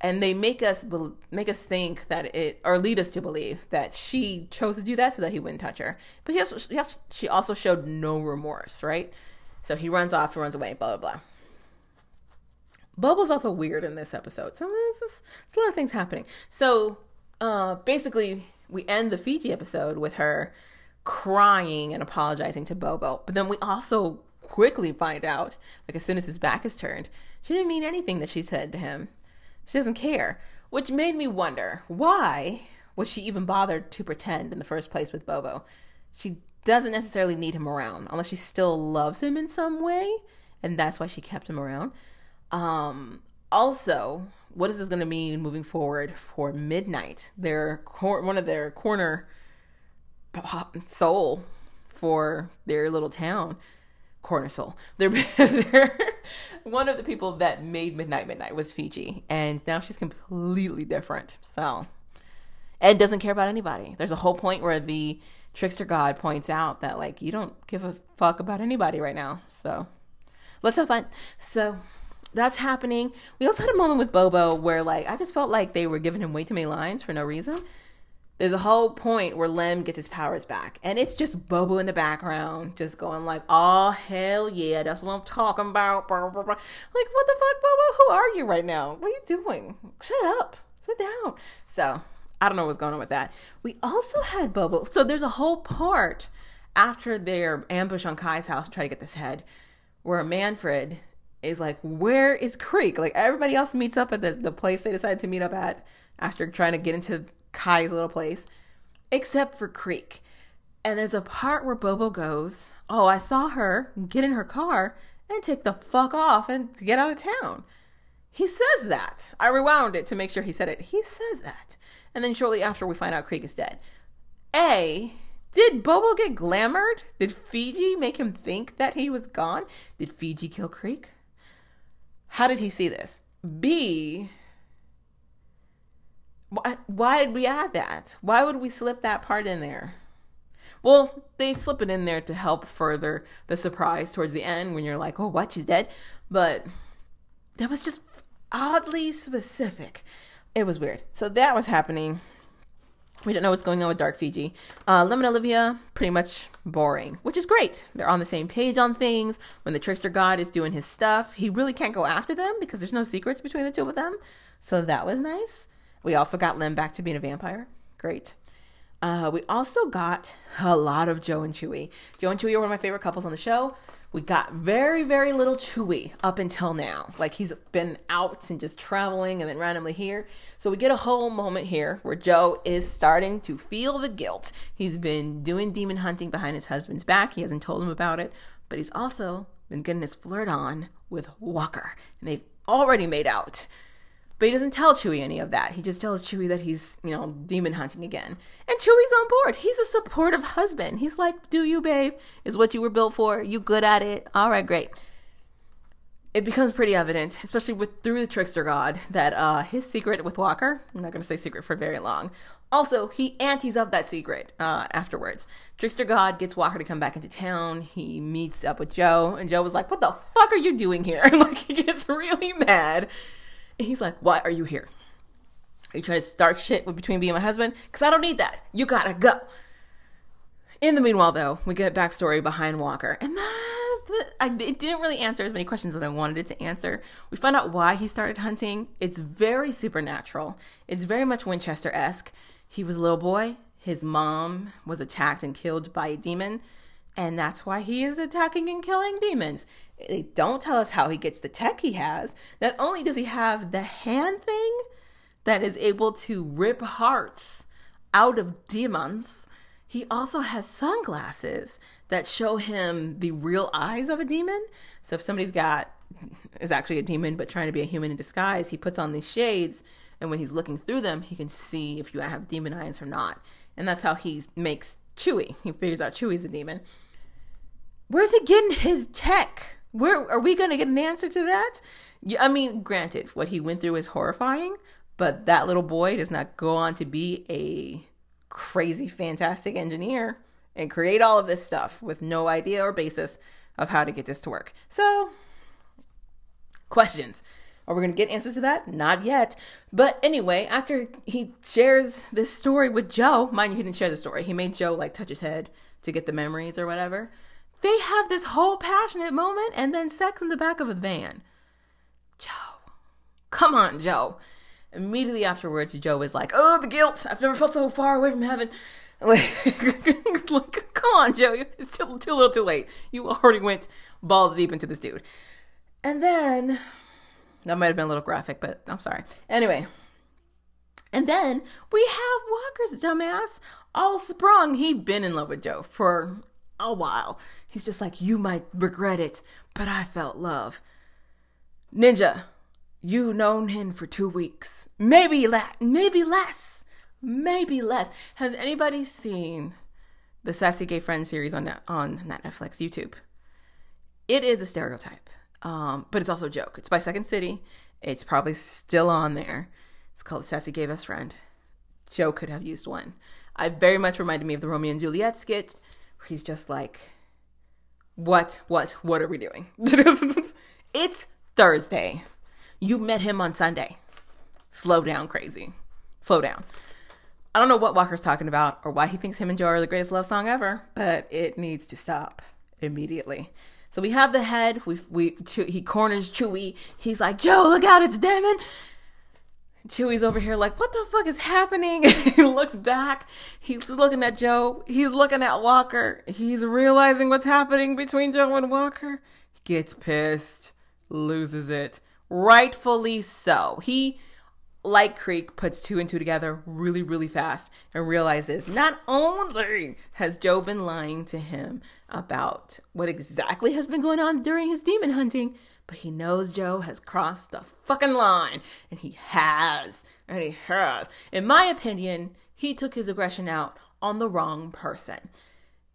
And they make us be- make us think that it, or lead us to believe that she chose to do that so that he wouldn't touch her. But she also, she also showed no remorse, right? So he runs off, he runs away, blah blah blah. Bobo's also weird in this episode. So there's, just, a lot of things happening. So uh, basically, we end the Fiji episode with her crying and apologizing to Bobo. But then we also quickly find out, like as soon as his back is turned, she didn't mean anything that she said to him. She doesn't care, which made me wonder why was she even bothered to pretend in the first place with Bobo? She doesn't necessarily need him around unless she still loves him in some way, and that's why she kept him around. Um, also, what is this going to mean moving forward for Midnight? Their cor- one of their corner soul for their little town. Corner Soul. They're, they're one of the people that made Midnight Midnight was Fiji, and now she's completely different. So, and doesn't care about anybody. There's a whole point where the trickster god points out that like you don't give a fuck about anybody right now. So, let's have fun. So, that's happening. We also had a moment with Bobo where like I just felt like they were giving him way too many lines for no reason. There's a whole point where Lem gets his powers back, and it's just Bobo in the background, just going like, "Oh hell yeah, that's what I'm talking about." Like, what the fuck, Bobo? Who are you right now? What are you doing? Shut up, sit down. So I don't know what's going on with that. We also had Bobo. So there's a whole part after their ambush on Kai's house to try to get this head, where Manfred is like, "Where is Creek?" Like everybody else meets up at the the place they decided to meet up at after trying to get into Kai's little place, except for Creek. And there's a part where Bobo goes, Oh, I saw her get in her car and take the fuck off and get out of town. He says that. I rewound it to make sure he said it. He says that. And then shortly after, we find out Creek is dead. A, did Bobo get glamored? Did Fiji make him think that he was gone? Did Fiji kill Creek? How did he see this? B, why, did we add that? Why would we slip that part in there? Well, they slip it in there to help further the surprise towards the end when you're like, oh, what? She's dead? But that was just oddly specific. It was weird. So that was happening. We don't know what's going on with Dark Fiji. Uh, Lem and Olivia, pretty much boring, which is great. They're on the same page on things. When the trickster god is doing his stuff, he really can't go after them because there's no secrets between the two of them. So that was nice. We also got Lem back to being a vampire. Great. Uh, we also got a lot of Joe and Chuy. Joe and Chuy are one of my favorite couples on the show. We got very, very little Chuy up until now. Like he's been out and just traveling and then randomly here. So we get a whole moment here where Joe is starting to feel the guilt. He's been doing demon hunting behind his husband's back. He hasn't told him about it, but he's also been getting his flirt on with Walker. And they've already made out. But he doesn't tell Chuy any of that. He just tells Chuy that he's, you know, demon hunting again. And Chuy's on board. He's a supportive husband. He's like, Do you, babe? Is what you were built for. You good at it. All right, great. It becomes pretty evident, especially with through the trickster god, that uh, his secret with Walker, I'm not going to say secret for very long. Also, he antes of that secret uh, afterwards. Trickster God gets Walker to come back into town. He meets up with Joe, and Joe was like, What the fuck are you doing here? like, he gets really mad he's like, Why are you here? Are you trying to start shit between me and my husband? Because I don't need that. You gotta go. In the meanwhile, though, we get backstory behind Walker, and that, that I, it didn't really answer as many questions as I wanted it to answer. We find out why he started hunting. It's very supernatural. It's very much Winchester esque. He was a little boy. His mom was attacked and killed by a demon, and that's why he is attacking and killing demons. They don't tell us how he gets the tech he has. Not only does he have the hand thing that is able to rip hearts out of demons, he also has sunglasses that show him the real eyes of a demon. So if somebody's got is actually a demon but trying to be a human in disguise, he puts on these shades and when he's looking through them, he can see if you have demon eyes or not. And that's how he makes Chuy. He figures out Chuy's a demon. Where's he getting his tech? Where are we going to get an answer to that? I mean, granted, what he went through is horrifying, but that little boy does not go on to be a crazy, fantastic engineer and create all of this stuff with no idea or basis of how to get this to work. So, questions. Are we going to get answers to that? Not yet. But anyway, after he shares this story with Joe, mind you, he didn't share the story. He made Joe like touch his head to get the memories or whatever. They have this whole passionate moment and then sex in the back of a van. Joe. Come on, Joe. Immediately afterwards, Joe is like, Oh, the guilt. I've never felt so far away from heaven. Like, come on, Joe. It's too, too little too late. You already went balls deep into this dude. And then, that might have been a little graphic, but I'm sorry. Anyway, and then we have Walker's dumbass all sprung. He'd been in love with Joe for a while. He's just like, You might regret it, but I felt love. Ninja, you known him for two weeks. Maybe less. Maybe less. Maybe less. Has anybody seen the Sassy Gay Friend series on on Netflix, YouTube? it is a stereotype, um, but it's also a joke. It's by Second City. It's probably still on there. It's called Sassy Gay Best Friend. Joe could have used one. I very much reminded me of the Romeo and Juliet skit where he's just like, What, what, what are we doing? it's Thursday. You met him on Sunday. Slow down, crazy. Slow down. I don't know what Walker's talking about or why he thinks him and Joe are the greatest love song ever, but it needs to stop immediately. So we have the head. We we he corners Chuy. He's like, Joe, look out, it's Damon. Chuy's over here like, what the fuck is happening? he looks back. He's looking at Joe. He's looking at Walker. He's realizing what's happening between Joe and Walker. He Gets pissed, loses it. Rightfully so. He, like Creek, puts two and two together really, really fast and realizes not only has Joe been lying to him about what exactly has been going on during his demon hunting, but he knows Joe has crossed the fucking line. And he has. And he has. In my opinion, he took his aggression out on the wrong person.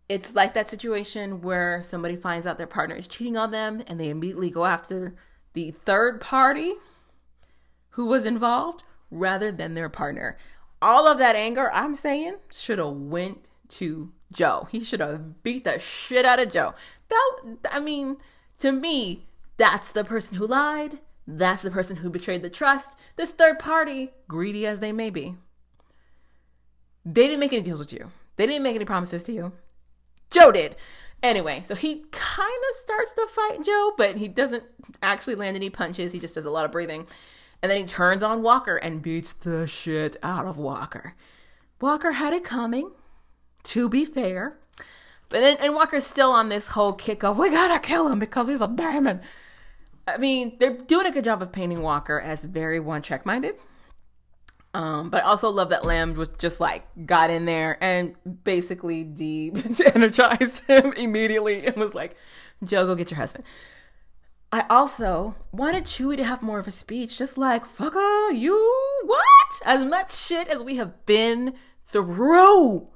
It's like that situation where somebody finds out their partner is cheating on them and they immediately go after the third party who was involved rather than their partner. All of that anger, I'm saying, should have went to Joe. He should have beat the shit out of Joe. That I mean, to me, that's the person who lied. That's the person who betrayed the trust. This third party, greedy as they may be, they didn't make any deals with you. They didn't make any promises to you. Joe did. Anyway, so he kind of starts to fight Joe, but he doesn't actually land any punches. He just does a lot of breathing. And then he turns on Walker and beats the shit out of Walker. Walker had it coming, to be fair. But then, and Walker's still on this whole kick of, we gotta kill him because he's a diamond. I mean, they're doing a good job of painting Walker as very one track minded. Um, but I also love that Lem was just like got in there and basically de energized him immediately and was like, Joe, go get your husband. I also wanted Chuy to have more of a speech, just like, fucker, you what? As much shit as we have been through,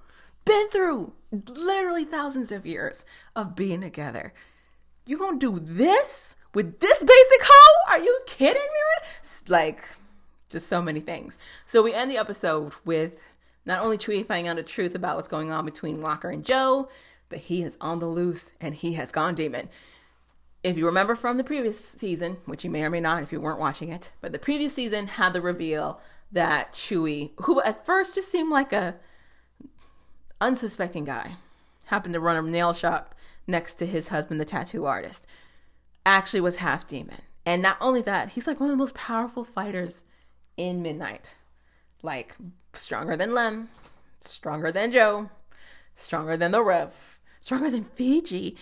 been through literally thousands of years of being together. You gonna do this? with this basic hoe? Are you kidding me? Like, just so many things. So we end the episode with not only Chuy finding out the truth about what's going on between Walker and Joe, but he is on the loose and he has gone demon. If you remember from the previous season, which you may or may not if you weren't watching it, but the previous season had the reveal that Chuy, who at first just seemed like a unsuspecting guy, happened to run a nail shop next to his husband, the tattoo artist actually was half demon. And not only that, he's like one of the most powerful fighters in Midnight. Like stronger than Lem, stronger than Joe, stronger than the Rev, stronger than Fiji,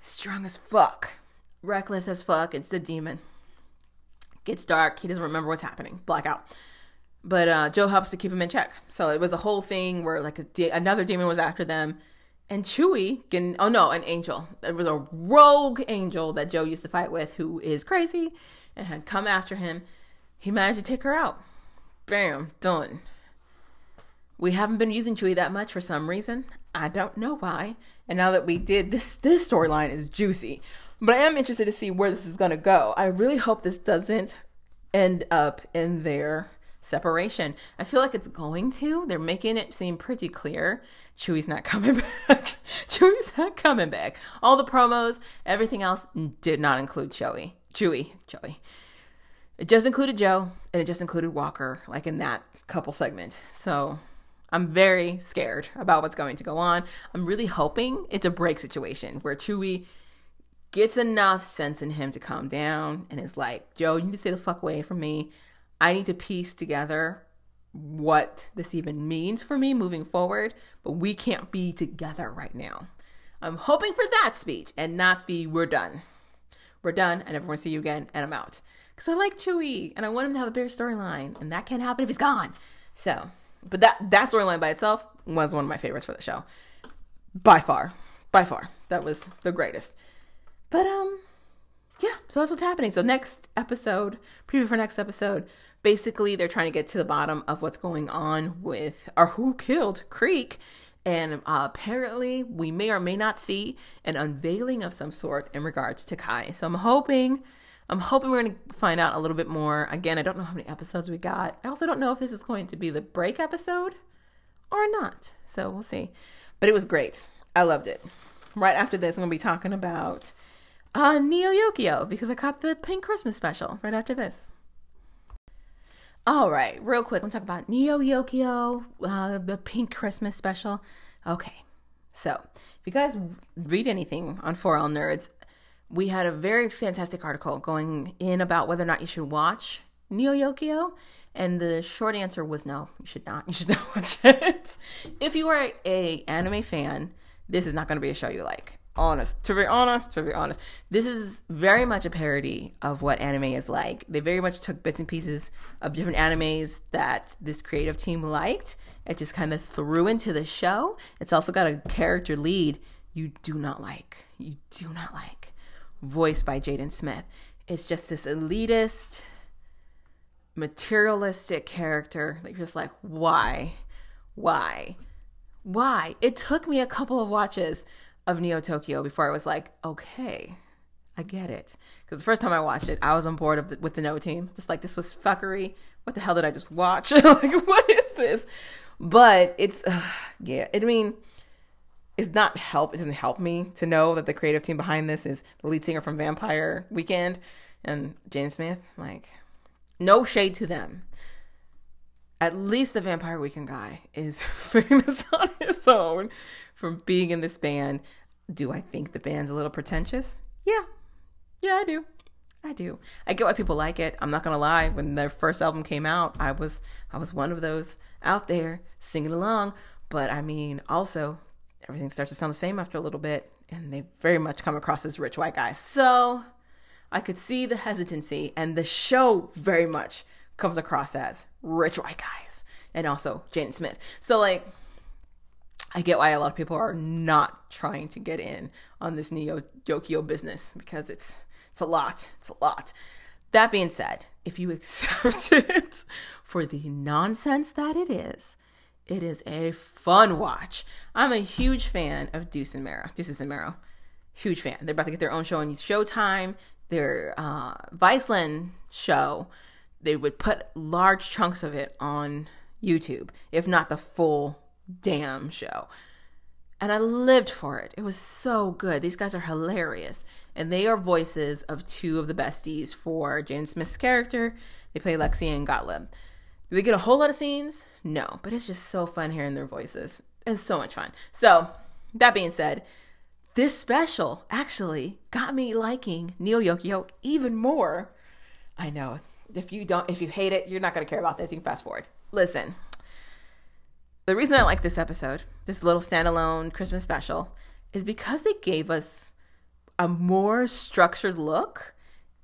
strong as fuck, reckless as fuck. It's the demon. Gets dark. He doesn't remember what's happening. Blackout. But uh, Joe helps to keep him in check. So it was a whole thing where like de- another demon was after them and Chuy getting oh no, an angel. There was a rogue angel that Joe used to fight with who is crazy and had come after him. He managed to take her out. Bam, done. We haven't been using Chuy that much for some reason. I don't know why. And now that we did this this storyline is juicy. But I am interested to see where this is gonna go. I really hope this doesn't end up in their separation. I feel like it's going to. They're making it seem pretty clear. Chuy's not coming back. Chuy's not coming back. All the promos, everything else did not include Chuy. Chuy, Chuy. It just included Joe and it just included Walker, like in that couple segment. So I'm very scared about what's going to go on. I'm really hoping it's a break situation where Chuy gets enough sense in him to calm down and is like, Joe, you need to stay the fuck away from me. I need to piece together what this even means for me moving forward, but we can't be together right now. I'm hoping for that speech and not the we're done. We're done. I never want to see you again and I'm out. Because I like Chuy and I want him to have a bigger storyline and that can't happen if he's gone. So, but that, that storyline by itself was one of my favorites for the show. By far. By far. That was the greatest. But, um, yeah, so that's what's happening. So next episode, preview for next episode, basically they're trying to get to the bottom of what's going on with or who killed Creek And uh, apparently, we may or may not see an unveiling of some sort in regards to Kai. So I'm hoping, I'm hoping we're going to find out a little bit more. Again, I don't know how many episodes we got. I also don't know if this is going to be the break episode or not. So we'll see. But it was great. I loved it. Right after this, I'm going to be talking about uh, Neo Yokio because I caught the Pink Christmas special right after this. All right, real quick, I'm talking about Neo Yokio, uh, the Pink Christmas special. Okay, so if you guys read anything on 4L Nerds, we had a very fantastic article going in about whether or not you should watch Neo Yokio, and the short answer was no, you should not. You should not watch it. if you are a anime fan, this is not going to be a show you like honest. To be honest, to be honest, this is very much a parody of what anime is like. They very much took bits and pieces of different animes that this creative team liked and just kind of threw into the show. It's also got a character lead you do not like. You do not like. Voiced by Jaden Smith. It's just this elitist, materialistic character you're just like, why? Why? Why? It took me a couple of watches of Neo Yokio before I was like, okay, I get it. Because the first time I watched it, I was on board the, with the No Team. Just like, this was fuckery. What the hell did I just watch? like, what is this? But it's, uh, yeah, I mean, it's not help. It doesn't help me to know that the creative team behind this is the lead singer from Vampire Weekend and Jaden Smith. Like, no shade to them. At least the Vampire Weekend guy is famous on his own from being in this band. Do I think the band's a little pretentious? Yeah. Yeah, I do. I do. I get why people like it. I'm not gonna lie. When their first album came out, I was I was one of those out there singing along. But I mean, also everything starts to sound the same after a little bit, and they very much come across as rich white guys. So I could see the hesitancy, and the show very much comes across as rich white guys, and also Jaden Smith. So like I get why a lot of people are not trying to get in on this Neo Yokio business because it's it's a lot. It's a lot. That being said, if you accept it for the nonsense that it is, it is a fun watch. I'm a huge fan of Desus and Mero. Desus and Mero. Huge fan. They're about to get their own show on Showtime. Their uh, Viceland show, they would put large chunks of it on YouTube, if not the full damn show. And I lived for it. It was so good. These guys are hilarious. And they are voices of two of the besties for Jaden Smith's character. They play Lexi and Gottlieb. Do they get a whole lot of scenes? No, but it's just so fun hearing their voices. It's so much fun. So, that being said, this special actually got me liking Neo Yokio even more. I know. If you don't if you hate it, you're not gonna care about this. You can fast forward. Listen, the reason I like this episode, this little standalone Christmas special, is because they gave us a more structured look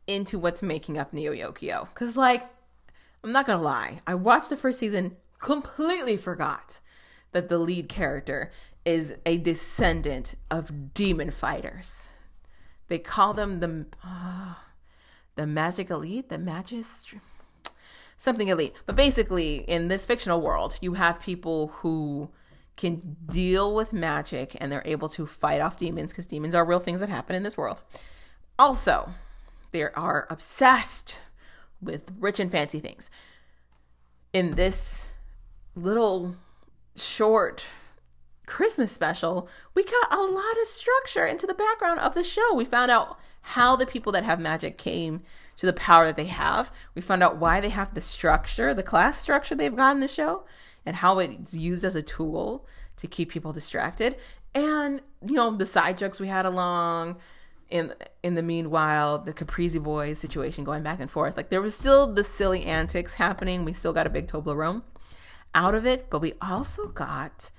into what's making up Neo Yokio. Because, like, I'm not gonna lie, I watched the first season, completely forgot that the lead character is a descendant of demon fighters. They call them the uh, the magic elite, the magist something elite. But basically, in this fictional world, you have people who can deal with magic and they're able to fight off demons because demons are real things that happen in this world. Also, they are obsessed with rich and fancy things. In this little short Christmas special, we got a lot of structure into the background of the show. We found out how the people that have magic came to the power that they have. We found out why they have the structure, the class structure they've got in the show, and how it's used as a tool to keep people distracted. And you know the side jokes we had along. In in the meanwhile, the Caprizi boys situation going back and forth. Like there was still the silly antics happening. We still got a big Toblerone out of it, but we also got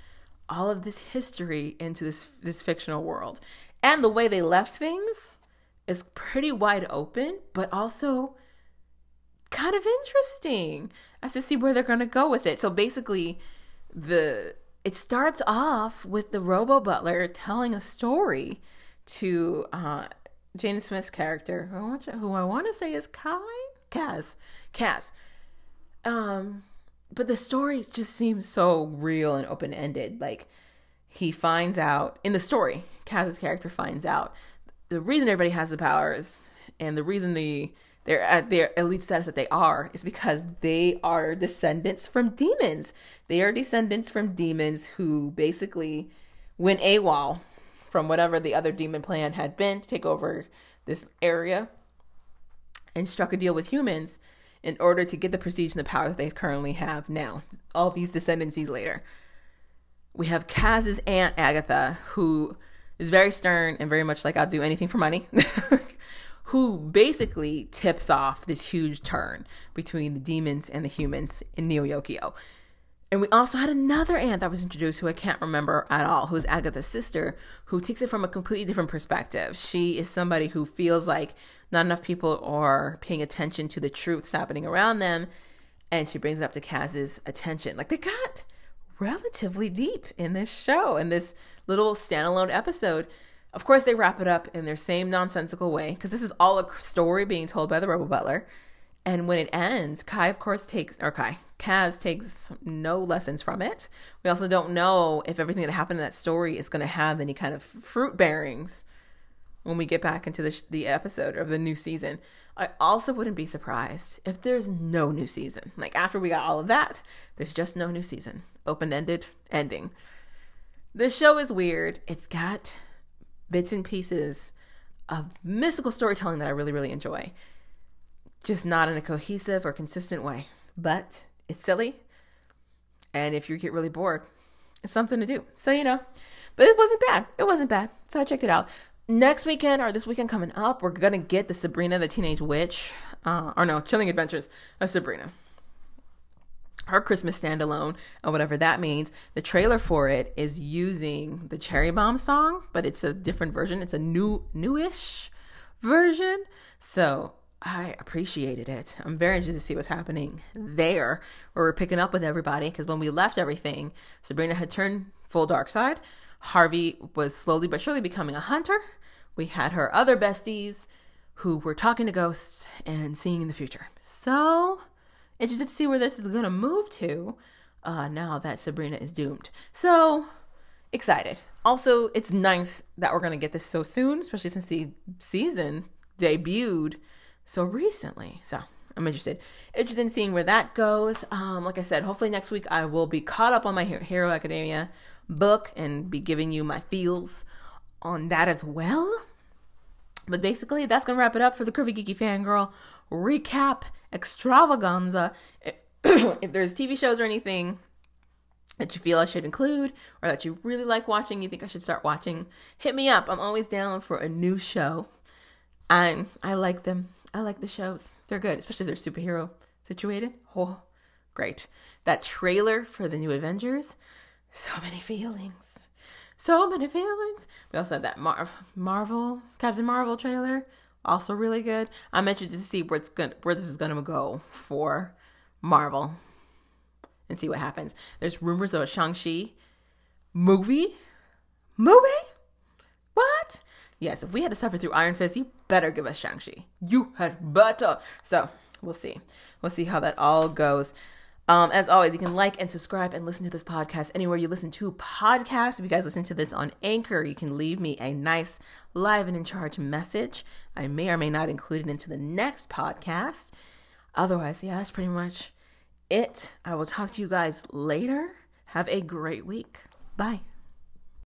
all of this history into this this fictional world. And the way they left things is pretty wide open, but also kind of interesting as to see where they're going to go with it. So basically, the it starts off with the Robo Butler telling a story to uh, Jane Smith's character, who I want to say is Kai Kaz, Kaz. Um, but the story just seems so real and open ended. Like he finds out in the story, Kaz's character finds out the reason everybody has the powers and the reason the they're at their elite status that they are is because they are descendants from demons. They are descendants from demons who basically went AWOL from whatever the other demon plan had been to take over this area and struck a deal with humans in order to get the prestige and the power that they currently have now, all these descendancies later. We have Kaz's aunt Agatha, who is very stern and very much like I'll do anything for money, who basically tips off this huge turn between the demons and the humans in Neo Yokio. And we also had another aunt that was introduced who I can't remember at all, who's Agatha's sister, who takes it from a completely different perspective. She is somebody who feels like not enough people are paying attention to the truths happening around them. And she brings it up to Kaz's attention. Like they got relatively deep in this show, and this little standalone episode. Of course, they wrap it up in their same nonsensical way because this is all a story being told by the Rebel Butler. And when it ends, Kai, of course, takes, or Kai, Kaz takes no lessons from it. We also don't know if everything that happened in that story is going to have any kind of fruit bearings when we get back into the, sh- the episode of the new season. I also wouldn't be surprised if there's no new season. Like after we got all of that, there's just no new season. Open ended ending. This show is weird. It's got bits and pieces of mystical storytelling that I really, really enjoy just not in a cohesive or consistent way. But it's silly. And if you get really bored, it's something to do. So, you know, but it wasn't bad. It wasn't bad. So I checked it out. Next weekend or this weekend coming up, we're going to get the Sabrina the Teenage Witch, uh, or no, Chilling Adventures of Sabrina. Her Christmas standalone, or whatever that means. The trailer for it is using the Cherry Bomb song, but it's a different version. It's a new, newish version. So I appreciated it. I'm very interested to see what's happening there, where we're picking up with everybody. Because when we left everything, Sabrina had turned full dark side. Harvey was slowly but surely becoming a hunter. We had her other besties who were talking to ghosts and seeing in the future. So interested to see where this is going to move to uh, now that Sabrina is doomed. So excited. Also, it's nice that we're going to get this so soon, especially since the season debuted so recently. So I'm interested. Interested in seeing where that goes. Um, like I said, hopefully next week I will be caught up on my Hero Academia book and be giving you my feels on that as well. But basically, that's gonna wrap it up for the Curvy Geeky Fangirl recap extravaganza. If, if there's TV shows or anything that you feel I should include or that you really like watching, you think I should start watching, hit me up. I'm always down for a new show. And I like them. I like the shows. They're good, especially if they're superhero situated. Oh, great. That trailer for the new Avengers, so many feelings. So many feelings. We also had that Mar- Marvel, Captain Marvel trailer, also really good. I'm interested to see where it's going where this is gonna go for Marvel and see what happens. There's rumors of a Shang-Chi movie. Movie? What? Yes, if we had to suffer through Iron Fist, you better give us Shang-Chi. You had better. So we'll see. We'll see how that all goes. Um, as always, you can like and subscribe and listen to this podcast anywhere you listen to podcasts. If you guys listen to this on Anchor, you can leave me a nice live and in charge message. I may or may not include it into the next podcast. Otherwise, yeah, that's pretty much it. I will talk to you guys later. Have a great week. Bye.